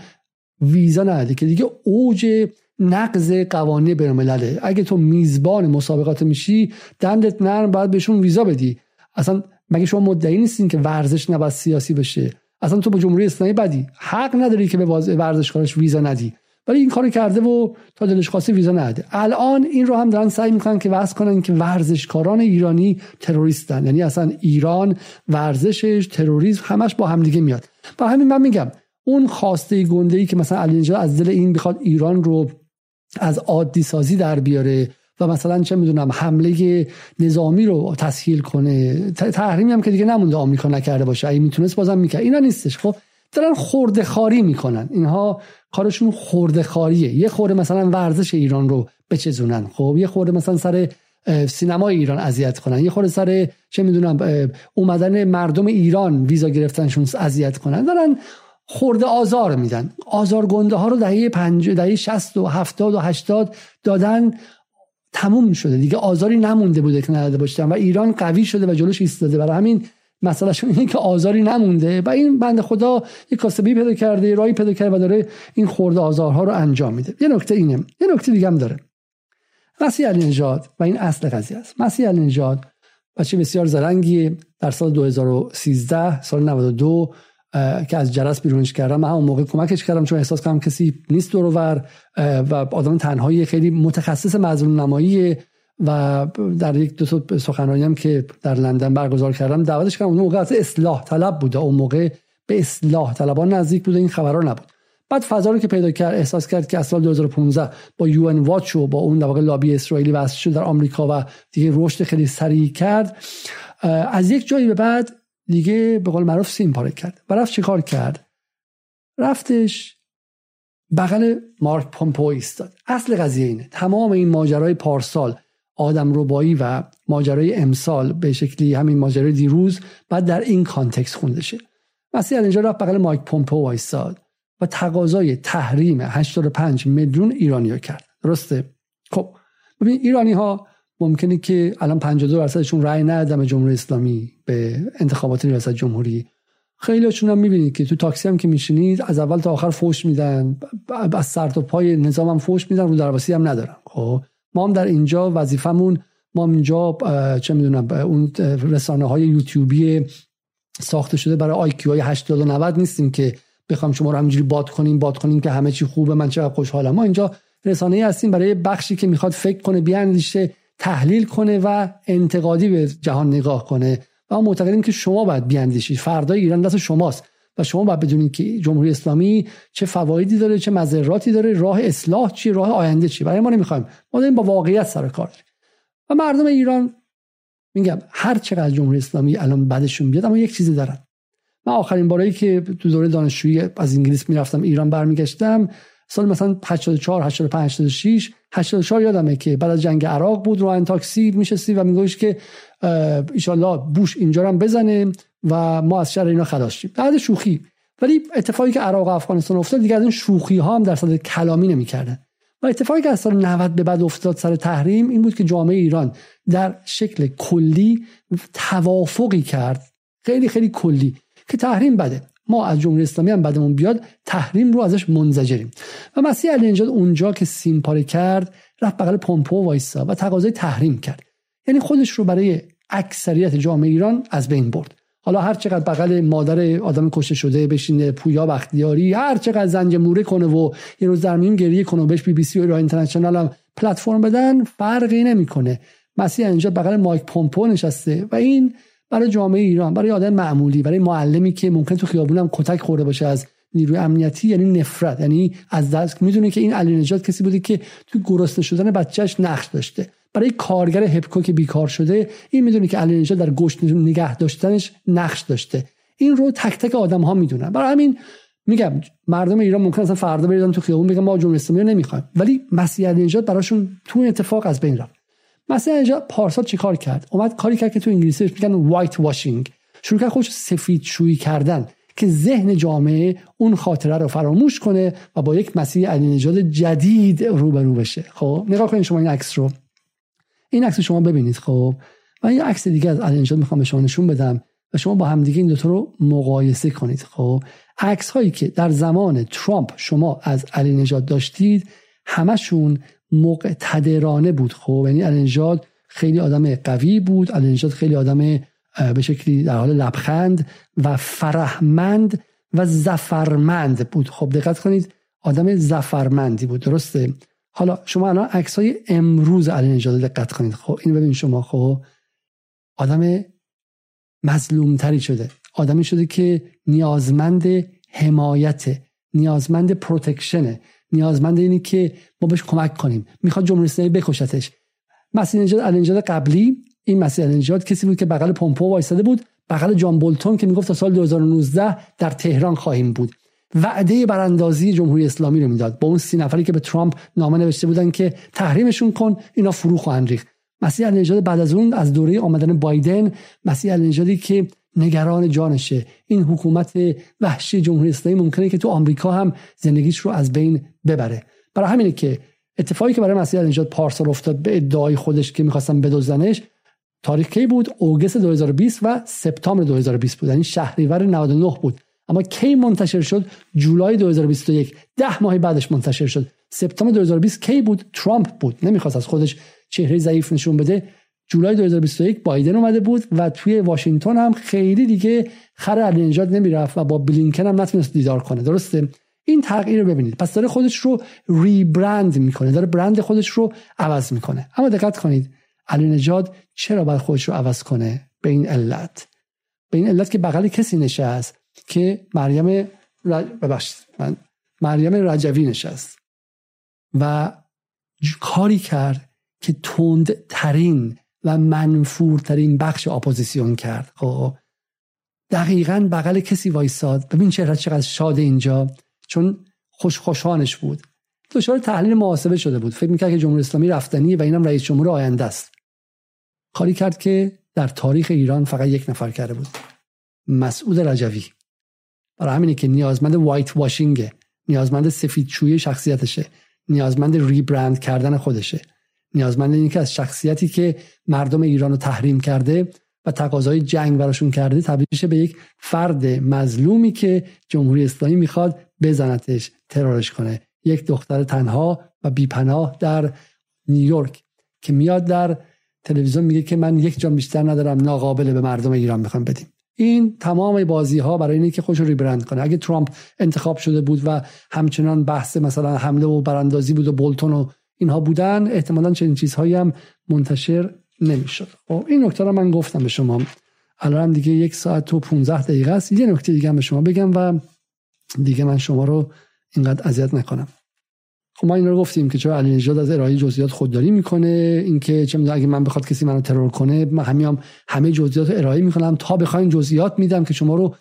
ویزا نداده که دیگه اوج نقض قوانین بین اگه تو میزبان مسابقات میشی دندت نرم باید بهشون ویزا بدی. اصلا مگه شما مدعی نیستین که ورزش نباید سیاسی بشه؟ اصلا تو با جمهوری اسلامی بدی. حق نداری که به ورزشکارش ویزا ندی. ولی این کارو کرده و تا دلش خواسته ویزا نده. الان این رو هم دارن سعی می‌کنن که وضع کنن که ورزشکاران ایرانی تروریستن. یعنی اصلا ایران ورزشش تروریسم همش با همدیگه میاد. با همین من میگم اون خواسته گنده ای که مثلا علی از دل این بخواد ایران رو از عادی سازی در بیاره و مثلا چه می‌دونم حمله نظامی رو تسهیل کنه. تحریمی هم که دیگه نمونده آمریکا نکرده باشه. اگه می‌تونست بازم می‌کرد. اینا نیستش. خب دارن خورده خاری می‌کنن. اینها کارشون خورده خاریه. یه خورده مثلا ورزش ایران رو بچزونن. خب یه خورده مثلا سر سینمای ایران اذیت کنن. یه خورده سر چه می‌دونم اومدن مردم ایران ویزا گرفتنشون اذیت کنن. دارن خورده آزار میدن. آزار گنده ها رو دهه پنج دهه 60 و 70 و 80 دادن تموم شده. دیگه آزاری نمونده بوده که نداده باشن و ایران قوی شده و جلوش ایستاده. برای همین مسئلهشون اینه که آزاری نمونده و این بند خدا یک کاسبی پیدا کرده رای پیدا کرده و داره این خورده آزارها رو انجام میده. یه نکته اینه. یه نکته دیگه هم داره. مسیح علی نژاد و این اصل قضیه است. مسیح علی نژاد بچه بسیار زرنگی در سال 2013 سال 92 که از جرس بیرونش کردم. من همون موقع کمکش کردم چون احساس کردم کسی نیست دور و آدم تنهایی خیلی متخصص مظلوم نمایی و در یک دو تا سخنرانی هم که در لندن برگزار کردم دعوتش کردم اون موقع از اصلاح طلب بوده. اون موقع به اصلاح طلبان نزدیک بوده. این خبرها نبود. بعد فضا رو که پیدا کرد احساس کرد که از سال 2015 با یو ان واچ و با اون در لابی اسرائیلی واسه شد در آمریکا و دیگه رشد خیلی سریع کرد. از یک جایی به بعد دیگه به قول معروف سیم پاره کرد. و رفت چیکار کرد؟ رفتش بغل مارک پومپو ایستاد. اصل قضیه اینه. تمام این ماجرای پارسال آدم ربایی و ماجرای امسال به شکلی همین ماجرای دیروز بعد در این context خونده شه مسیح اینجا رفت بغل مایک پومپو وایستاد و تقاضای تحریم 85 میلیون ایرانی کرد. درسته؟ خب ببین ایرانی ها ممکنه که الان 52 درصدشون رأی ندادن جمهوری اسلامی به انتخابات ریاست جمهوری. خیلیشون هم می‌بینید که تو تاکسی هم که میشینید از اول تا آخر فوش میدن. از سر تا پای نظام هم فوش میدن رو درواسی هم ندارن. خب ما هم در اینجا وظیفمون ما اینجا چه می‌دونم اون رسانه های یوتیوبی ساخته شده برای آی کیو های 80 و 90 نیستیم که بخوام شما رو همینجوری باد کنیم باد کنیم که همه چی خوبه من چقدر خوشحالم. ما اینجا رسانه هستیم برای بخشی که می‌خواد فکر کنه بیاندیشه تحلیل کنه و انتقادی به جهان نگاه کنه. و ما معتقدیم که شما باید بیاندیشید. فردای ایران دست شماست و شما باید بدونید که جمهوری اسلامی چه فوایدی داره چه مذراتی داره راه اصلاح چی راه آینده چی. برای ما نمی‌خوایم. ما داریم با واقعیت سر کار داریم. و مردم ایران میگم هر چقدر جمهوری اسلامی الان بعدشون بیاد اما یک چیزی دارن. من آخرین بارایی که تو دوره دانشجویی از انگلیس می‌رفتم ایران برمیگشتم سال مثلا 84 85 86 84 یادمه که بعد از جنگ عراق بود رو تاکسی میشستی و میگوش که ایشالله بوش اینجا هم بزنه و ما از شر اینا خلاص شیم. بعد شوخی. ولی اتفاقی که عراق و افغانستان افتاد دیگه از این شوخی ها هم در صد کلامی نمی‌کردن. و اتفاقی که از سال 90 به بعد افتاد سر تحریم این بود که جامعه ایران در شکل کلی توافقی کرد. خیلی خیلی کلی که تحریم بده. ما از جمهوری اسلامی هم بعدمون بیاد تحریم رو ازش منزجریم. و مسیح علی اونجا که سیم پاره کرد رفت بغل پومپو وایسا و تقاضای تحریم کرد. یعنی خودش رو برای اکثریت جامعه ایران از بین برد. حالا هر چقدر بغل مادر آدم کشته شده بشینه پویا بختیاری هر چقدر زنج موره کنه و یه روز در میون گریه کنه و بهش بی بی سی و ایران اینترنشنال هم پلتفرم بدن فرقی نمی‌کنه. مسیح اینجا بغل مایک پومپو نشسته و این برای جامعه ایران برای آدم معمولی برای معلمی که ممکن تو خیابونم کتک خورده باشه از نیروی امنیتی یعنی نفرت یعنی از دست. می‌دونه که این علی نجات کسی بوده که تو گرسنه شدن بچهش نقش داشته. برای کارگر هپکو که بیکار شده این می‌دونه که علی نجات در گشت نگه داشتنش نقش داشته. این رو تک تک آدم ها می‌دونن. برای همین میگم مردم ایران ممکن اصلا فردا بریدن تو خیابون بگن ما جمهوری اسلامی نمی‌خوایم. ولی مسیح نجات براشون تو اتفاق از بین رفت. مثلا اینجا پارسال چیکار کرد؟ اومد کاری کرد که تو انگلیسی میگن وایت واشینگ شروع کرد خودش سفید شویی کردن که ذهن جامعه اون خاطره رو فراموش کنه و با یک مسیح علی نژاد جدید روبرو بشه. خب نگاه کنید شما این عکس رو. این عکس شما ببینید خب. من یه عکس دیگه از علی نژاد می‌خوام به شما نشون بدم و شما با همدیگه این دوتا رو مقایسه کنید خب. عکس هایی که در زمان ترامپ شما از علی نژاد داشتید همشون مقتدرانه بود. خب یعنی النجاد خیلی آدم قوی بود. النجاد خیلی آدم به شکلی در حال لبخند و فرهمند و زفرمند بود. خب دقت کنید آدم زفرمندی بود. درسته؟ حالا شما الان عکس های امروز نجات دقت کنید. خب این ببین شما. خب آدم مظلومتری شده. آدمی شده که نیازمند حمایت نیازمند پروتکشنه. نیازمند اینه که ما بهش کمک کنیم. می‌خواد جمهوری اسلامی بکشتش. مسیح نجات قبلی این مسیح نجات کسی بود که بغل پومپو وایساده بود. بغل جان بولتون که می‌گفت تا سال 2019 در تهران خواهیم بود. وعده براندازی جمهوری اسلامی رو می‌داد. با اون سی نفری که به ترامپ نامه نوشته بودن که تحریمشون کن اینا فرو خواهند ریخت. مسیح النژاد بعد از اون از دوره آمدن بایدن مسیح النژادی که نگران جانشه. این حکومت وحشی جمهوری اسلامی ممکنه که تو آمریکا هم زندگیش رو از بین ببره. برای همینه که اتفاقی که برای مسیح النژاد پارسال افتاد به ادعای خودش که می‌خواستن بدزدنش تاریخ کی بود؟ اوگست 2020 و سپتامبر 2020 بود. یعنی شهریور 99 بود. اما کی منتشر شد؟ جولای 2021 ده ماه بعدش منتشر شد. سپتامبر 2020 کی بود؟ ترامپ بود. نمی‌خواست از خودش چهره ضعیف نشون بده. جولای 2021 بایدن اومده بود و توی واشنگتن هم خیلی دیگه خر علی نمی‌رفت و با بلینکن هم نتونست دیدار کنه. درسته؟ این تغییر رو ببینید. پس داره خودش رو ریبرند می‌کنه. داره برند خودش رو عوض می‌کنه. اما دقت کنید علی چرا باید خودش رو عوض کنه؟ به این علت. به این علت که بغل کسی نشست که مریم رج... من مریم رجوی نشست و کاری کرد که تندترین و منفورترین بخش اپوزیسیون کرد. خب دقیقا بغل کسی وایساد. ببین چهره چقدر شاد اینجا چون خوش خوشانش بود. دچار تحلیل محاسبه شده بود. فکر می‌کرد که جمهوری اسلامی رفتنیه و اینم رئیس جمهور آینده است. کاری کرد که در تاریخ ایران فقط یک نفر کرده بود. مسعود رجوی. برای همینه که نیازمند وایت واشینگه نیازمند سفید شخصیتشه. نیازمند ریبرند کردن خودشه. نیازمند اینه که از شخصیتی که مردم ایران رو تحریم کرده و تقاضای جنگ براشون کرده تبدیل به یک فرد مظلومی که جمهوری اسلامی می‌خواد بزنتش ترورش کنه. یک دختر تنها و بیپناه در نیویورک که میاد در تلویزیون میگه که من یک جان بیشتر ندارم ناقابل به مردم ایران می‌خوام بدیم. این تمام بازی ها برای اینکه خوش رو ریبرند کنه. اگه ترامپ انتخاب شده بود و همچنان بحث مثلا حمله و براندازی بود و بولتون و اینها بودن. احتمالا چنین چیزهایی هم منتشر نمی‌شد. خب این نکته رو من گفتم به شما. الان دیگه یک ساعت و 15 دقیقه است. یه نکته دیگه هم به شما بگم و دیگه من شما رو اینقدر اذیت نکنم. خب ما این رو گفتیم که چرا علی نژاد از ارائه جزئیات خودداری می‌کنه. اینکه چه اگه من بخواد کسی منو ترور کنه من همیام همه جزئیات رو ارائه می‌کنم تا بخواین جزئیات میدم که شما رو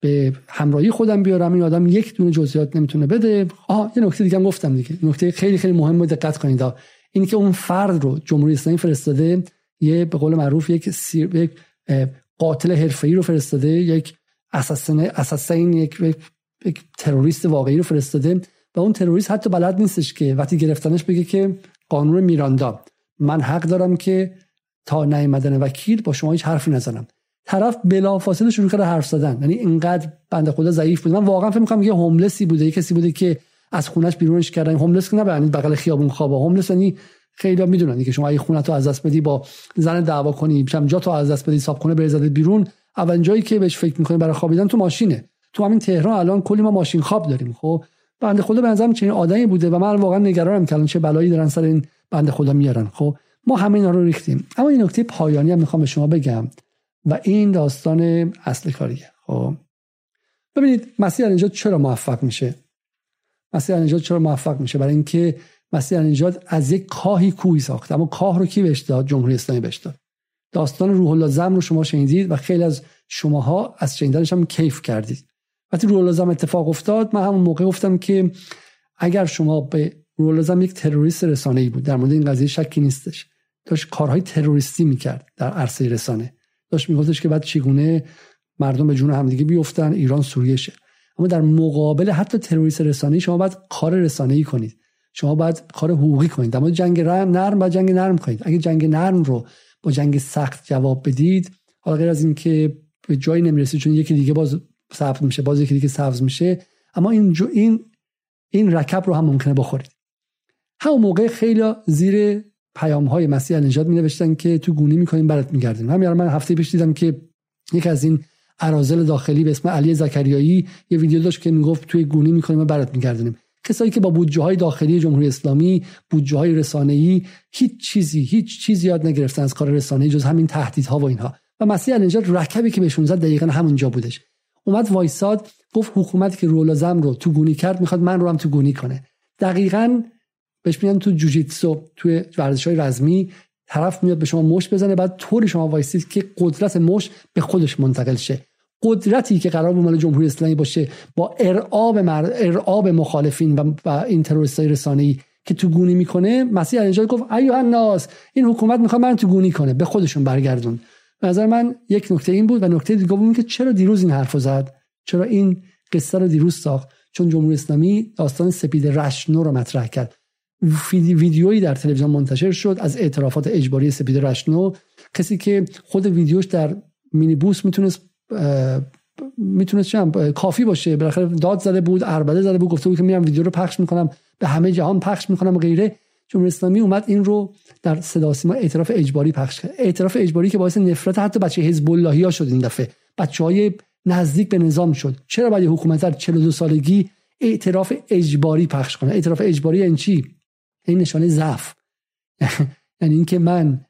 به همراهی خودم بیارم این آدم یک دونه جزئیات نمی‌تونه بده. آه یه نکته دیگه هم گفتم دیگه. نکته خیلی خیلی مهم دقت کنید. این که اون فرد رو جمهوری اسلامی فرستاده یه به قول معروف یک سیر... یک قاتل حرفه‌ای رو فرستاده یک اساسین یک... یک یک تروریست واقعی رو فرستاده و اون تروریست حتی بلد نیستش که وقتی گرفتنش بگه که قانون میراندا. من حق دارم که تا نیامدن وکیل با شما هیچ حرفی نزنم. طرف بلافاصله شروع کرده حرف زدن. یعنی اینقدر بنده خدا ضعیف بود. من واقعا فکر می‌کنم یه هوملسی بوده. یه کسی بوده که از خونش بیرونش کردن. هوملس که نه یعنی بغل خیابون خوابه هوملس یعنی خیلی می‌دونن که شما اگه خونه تو از دست بدی با زن دعوا کنی چم جا تو از دست بدی صاحب خونه بریزد بیرون. اول جایی که بهش فکر می‌کنی برای خوابیدن تو ماشینه. تو همین تهران الان کلی ما ماشین خواب داریم. خب؟ بنده خدا به نظرم چنین آدمی بوده و من واقعا نگرانم که چه بلایی دارن سر این بنده خدا میارن. خب؟ ما همه اینا رو ریختیم. اما این نکته پایانی هم می‌خوام به شما بگم. و این داستان اصل کاریه. خب. ببینید مسیح النجات چرا موفق میشه؟ مسیح النجات چرا موفق میشه؟ برای اینکه مسیح النجات از یک کاهی کوی ساخت اما کاه رو کی بهش داد؟ جمهوری اسلامی بهش داد. داستان روح الله زم رو شما شنیدید و خیلی از شماها از شنیدنش هم کیف کردید. وقتی روح الله زم اتفاق افتاد من همون موقع گفتم که اگر شما به روح الله زم یک تروریست رسانه‌ای بود در مورد این قضیه شکی نیستش. داشت کارهای تروریستی می‌کرد در عرصه رسانه. داشت میگفتش که بعد چگونه مردم به جون همدیگه بیفتن ایران سوریه شه. اما در مقابل حتی تروریست رسانه‌ای شما باید کار رسانه‌ای کنید. شما باید کار حقوقی کنید. در جنگ رم نرم با جنگ نرم کنید. اگه جنگ نرم رو با جنگ سخت جواب بدید حالا غیر از اینکه به جایی نمی‌رسید چون یکی دیگه باز ثبت میشه باز یکی دیگه سبز میشه اما این جو این این رکب رو هم ممکنه بخورید. همون موقع خیلی زیر پیام های مسیح نجات می نوشتن که تو گونی می‌کنیم برات میگردیم. همین من هفته پیش دیدم که یک از این ارازل داخلی به اسم علی زکریایی یه ویدیو داشت که می‌گفت توی گونی می‌کنیم و برات میگردیم کسایی که با بودجه های داخلی جمهوری اسلامی بودجه های رسانه ای هیچ چیزی هیچ چیزی یاد نگرفتن از کار رسانه جز همین تهدیدها و اینها. و مسیح نجات رکبی که بهشون زد دقیقا همونجا بودش. اومد وایساد گفت حکومتی که رولازم رو تو گونی کرد می‌خواد من رو هم تو گونی کنه. دقیقا بهش میگن تو جوجیتسو تو ورزش های رزمی. طرف میاد به شما مش بزنه بعد طوری شما وایسید که قدرت مش به خودش منتقل شه. قدرتی که قرار بود مال جمهوری اسلامی باشه با ارعاب مر... ارعاب مخالفین و, و این تروریستای رسانه‌ای که تو گونی می‌کنه مسیح النجات گفت ایو الناس این حکومت می‌خواد من تو گونی کنه به خودشون برگردون. به نظر من یک نکته این بود و نکته دیگه بود که چرا دیروز این حرفو زد؟ چرا این قصه رو دیروز ساخت؟ چون جمهوری اسلامی داستان سپید رشنو رو مطرح کرد. ویدیویی در تلویزیون منتشر شد از اعترافات اجباری سپید رشنو کسی که خود ویدیوش در مینیبوس می‌تونست می‌تونست کافی باشه. بالاخره داد زده بود اربده زده بود گفته بود که میرم ویدیو رو پخش می‌کنم به همه جهان پخش می‌کنم و غیره. جمهوری اسلامی اومد این رو در صدا سیما اعتراف اجباری پخش کرد. اعتراف اجباری که باعث نفرت حتی بچه حزب اللهی ها شد این دفعه. بچه های نزدیک به نظام شد. چرا باید حکومت در 42 سالگی اعتراف اجباری پخش کنه؟ اعتراف اجباری یعنی چی؟ این نشانه ضعف. یعنی اینکه من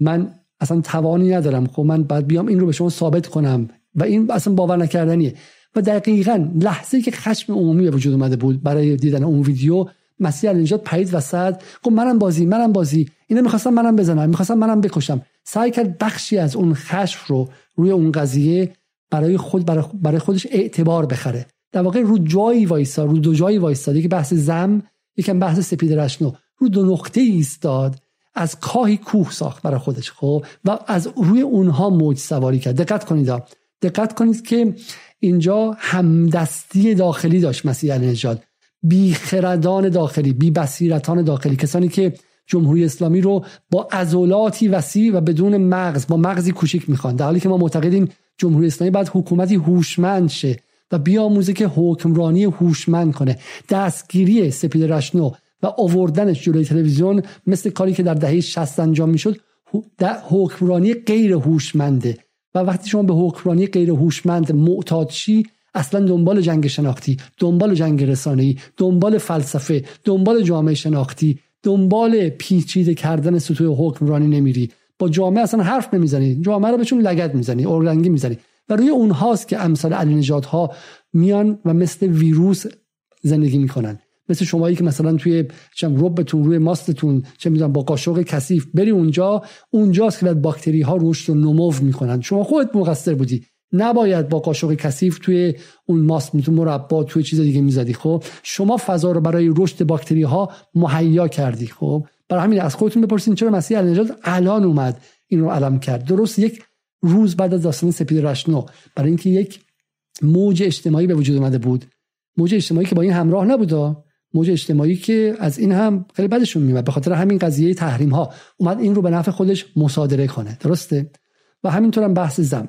من اصلا توانی ندارم. خب من بعد بیام این رو به شما ثابت کنم. و این اصلا باور نکردنیه. و دقیقا لحظه که خشم عمومی به وجود اومده بود برای دیدن اون ویدیو مسیح النجات پرید وسط گفت منم بازی منم بازی. اینا می‌خواستم منم بزنم می‌خواستم منم بکشم. سعی کرد بخشی از اون خشم رو روی اون قضیه برای خود برای خودش اعتبار بخره. در واقع رو جایی وایسا رو دو جایی وایستاد که بحث زم یکم بحث سپید رشنو. رو دو نقطه ایستاد از کاهی کوه ساخت برای خودش خب؟ و از روی اونها موج سواری کرد. دقت کنید دقت کنید که اینجا همدستی داخلی داشت مسیح علی نژاد. بی خردان داخلی بی بصیرتان داخلی. کسانی که جمهوری اسلامی رو با عضلاتی وسیع و بدون مغز با مغزی کوچیک می‌خوان. در حالی که ما معتقدیم جمهوری اسلامی باید حکومتی هوشمند شه. و بیاموزه که حکمرانی هوشمند کنه. دستگیری سپید رشنو و آوردنش جلوی تلویزیون مثل کاری که در دهه 60 انجام می‌شد حکمرانی غیر هوشمنده. و وقتی شما به حکمرانی غیر هوشمند معتاد شی اصلا دنبال جنگ شناختی دنبال جنگ رسانه‌ای دنبال فلسفه دنبال جامعه شناختی دنبال پیچیده کردن سطوح حکمرانی نمیری. با جامعه اصلا حرف نمی‌زنی. جامعه رو بهشون لگد می‌زنی اورلنگی می‌زنی. و روی اونهاست که امثال علی نجات ها میان و مثل ویروس زندگی می‌کنن. مثل شمایی که مثلا توی چم ربتون روی ماستتون چه می‌دونم با قاشق کثیف بری اونجا اونجاست که باکتری ها رشد و نمو می‌کنن. شما خودت مقصر بودی. نباید با قاشق کثیف توی اون ماست میتون مربا توی چیز دیگه می‌زدی خب؟ شما فضا رو برای رشد باکتری ها مهیا کردی خب؟ برای همین از خودتون بپرسین چرا مسیح النجات الان اومد این رو علم کرد. درست یک روز بعد از داستان سپید رشنو برای اینکه یک موج اجتماعی به وجود اومده بود. موج اجتماعی که با این همراه نبود موج اجتماعی که از این هم خیلی بدشون میاد به خاطر همین قضیه تحریم ها اومد این رو به نفع خودش مصادره کنه. درسته؟ و همینطور هم بحث زم.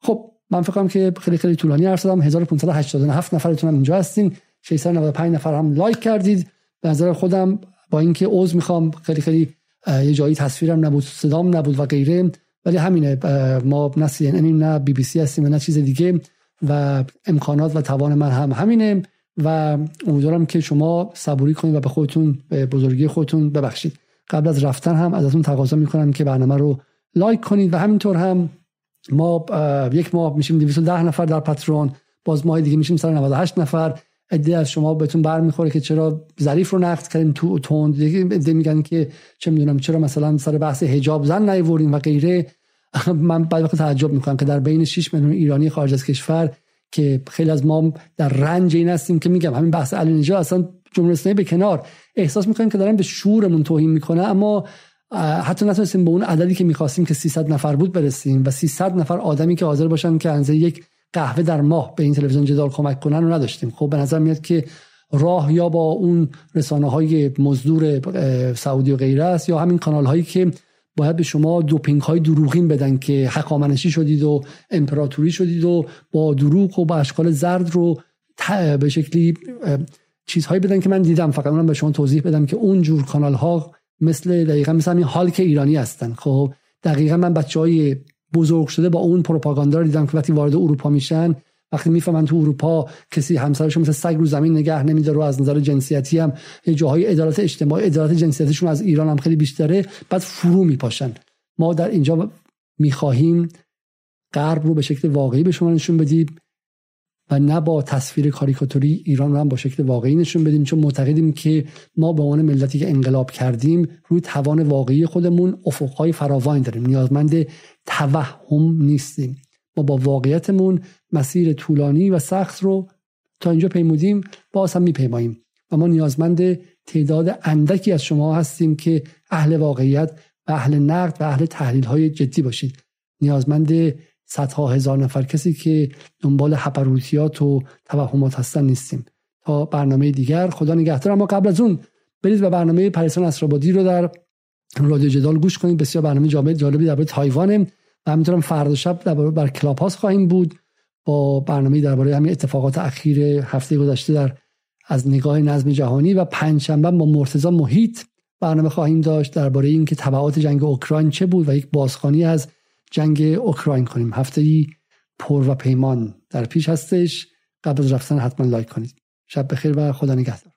خب من فکر کنم که خیلی خیلی طولانی عرض دادم 1587 نفرتون هم اینجا هستین 695 نفر هم لایک کردید. به نظر خودم با اینکه عذر می‌خوام خیلی خیلی یه جایی تصویرم نبود صدام نبود و غیره. ولی همینه ما نه سی نه بی بی سی هستیم نه چیز دیگه و امکانات و توان من هم همینه و امیدوارم که شما صبوری کنید و به خودتون به بزرگی خودتون ببخشید. قبل از رفتن هم ازتون تقاضا می‌کنم که برنامه رو لایک کنید و همینطور هم ما یک ماه میشیم 210 نفر در پترون باز ماه دیگه میشیم 198 نفر. عده از شما بهتون برمیخوره که چرا ظریف رو نقد کردیم تو تند. عده میگن که چه می‌دونم چرا مثلا سر بحث حجاب زن نیوریم و غیره. من بعد وقت تعجب می‌کنم که در بین 6 میلیون ایرانی خارج از کشور که خیلی از ما در رنج این هستیم که میگم همین بحث علی نجات اصلا جمهوری به کنار. احساس می‌کنیم که دارن به شورمون توهین می‌کنه اما حتی نتونستیم به اون عددی که می‌خواستیم که 300 نفر بود برسیم و 300 نفر آدمی که حاضر باشن که انزه یک قهوه در ماه به این تلویزیون جدال کمک کنن رو نداشتیم. خب به نظر میاد که راه یا با اون رسانه های مزدور سعودی و غیره است یا همین کانال هایی که باید به شما دوپینگ های دروغین بدن که حقامنشی شدید و امپراتوری شدید و با دروغ و با اشکال زرد رو به شکلی چیزهایی بدن که من دیدم. فقط اونم به شما توضیح بدم که اون جور کانال ها مثل دقیقا مثل همین حال که ایرانی هستن. خب دقیقا من بچه های بزرگ شده با اون پروپاگاندا رو دیدم که وقتی وارد اروپا میشن وقتی می‌فهمن تو اروپا کسی همسرش مثل سگ رو زمین نگه نمیداره و از نظر جنسیتی هم یه جاهای عدالت اجتماعی عدالت جنسیتیشون از ایران هم خیلی بیشتره بعد فرو میپاشن. ما در اینجا می‌خواهیم غرب رو به شکل واقعی به شما نشون بدیم و نه با تصویر کاریکاتوری ایران رو هم با شکل واقعی نشون بدیم چون معتقدیم که ما به عنوان ملتی که انقلاب کردیم روی توان واقعی خودمون افقهای فراوانی داریم نیازمند توهم نیستیم. ما با واقعیتمون مسیر طولانی و سخت رو تا اینجا پیمودیم باز هم میپیماییم. و ما نیازمند تعداد اندکی از شما هستیم که اهل واقعیت و اهل نقد و اهل تحلیل های جدی باشید. نیازمند صدها هزار نفر کسی که دنبال حپروتیات و توهمات هستن نیستیم. تا برنامه دیگر خدا نگهدار. اما قبل از اون برید به برنامه پریسان اسرابادی رو در رادیو جدال گوش کنید. بسیار برنامه جالبی درباره تایوانه. و همینطورم فردا شب درباره بر کلاب هاست خواهیم بود. با برنامه درباره همین اتفاقات اخیر هفته گذشته در از نگاه نظم جهانی و پنجشنبه با مرتضی محیط برنامه خواهیم داشت درباره اینکه تبعات جنگ اوکراین چه بود و یک بازخوانی از جنگ اوکراین کنیم. هفته ای پر و پیمان در پیش هستش. قبل از رفتن حتما لایک کنید. شب بخیر و خدا نگهدار.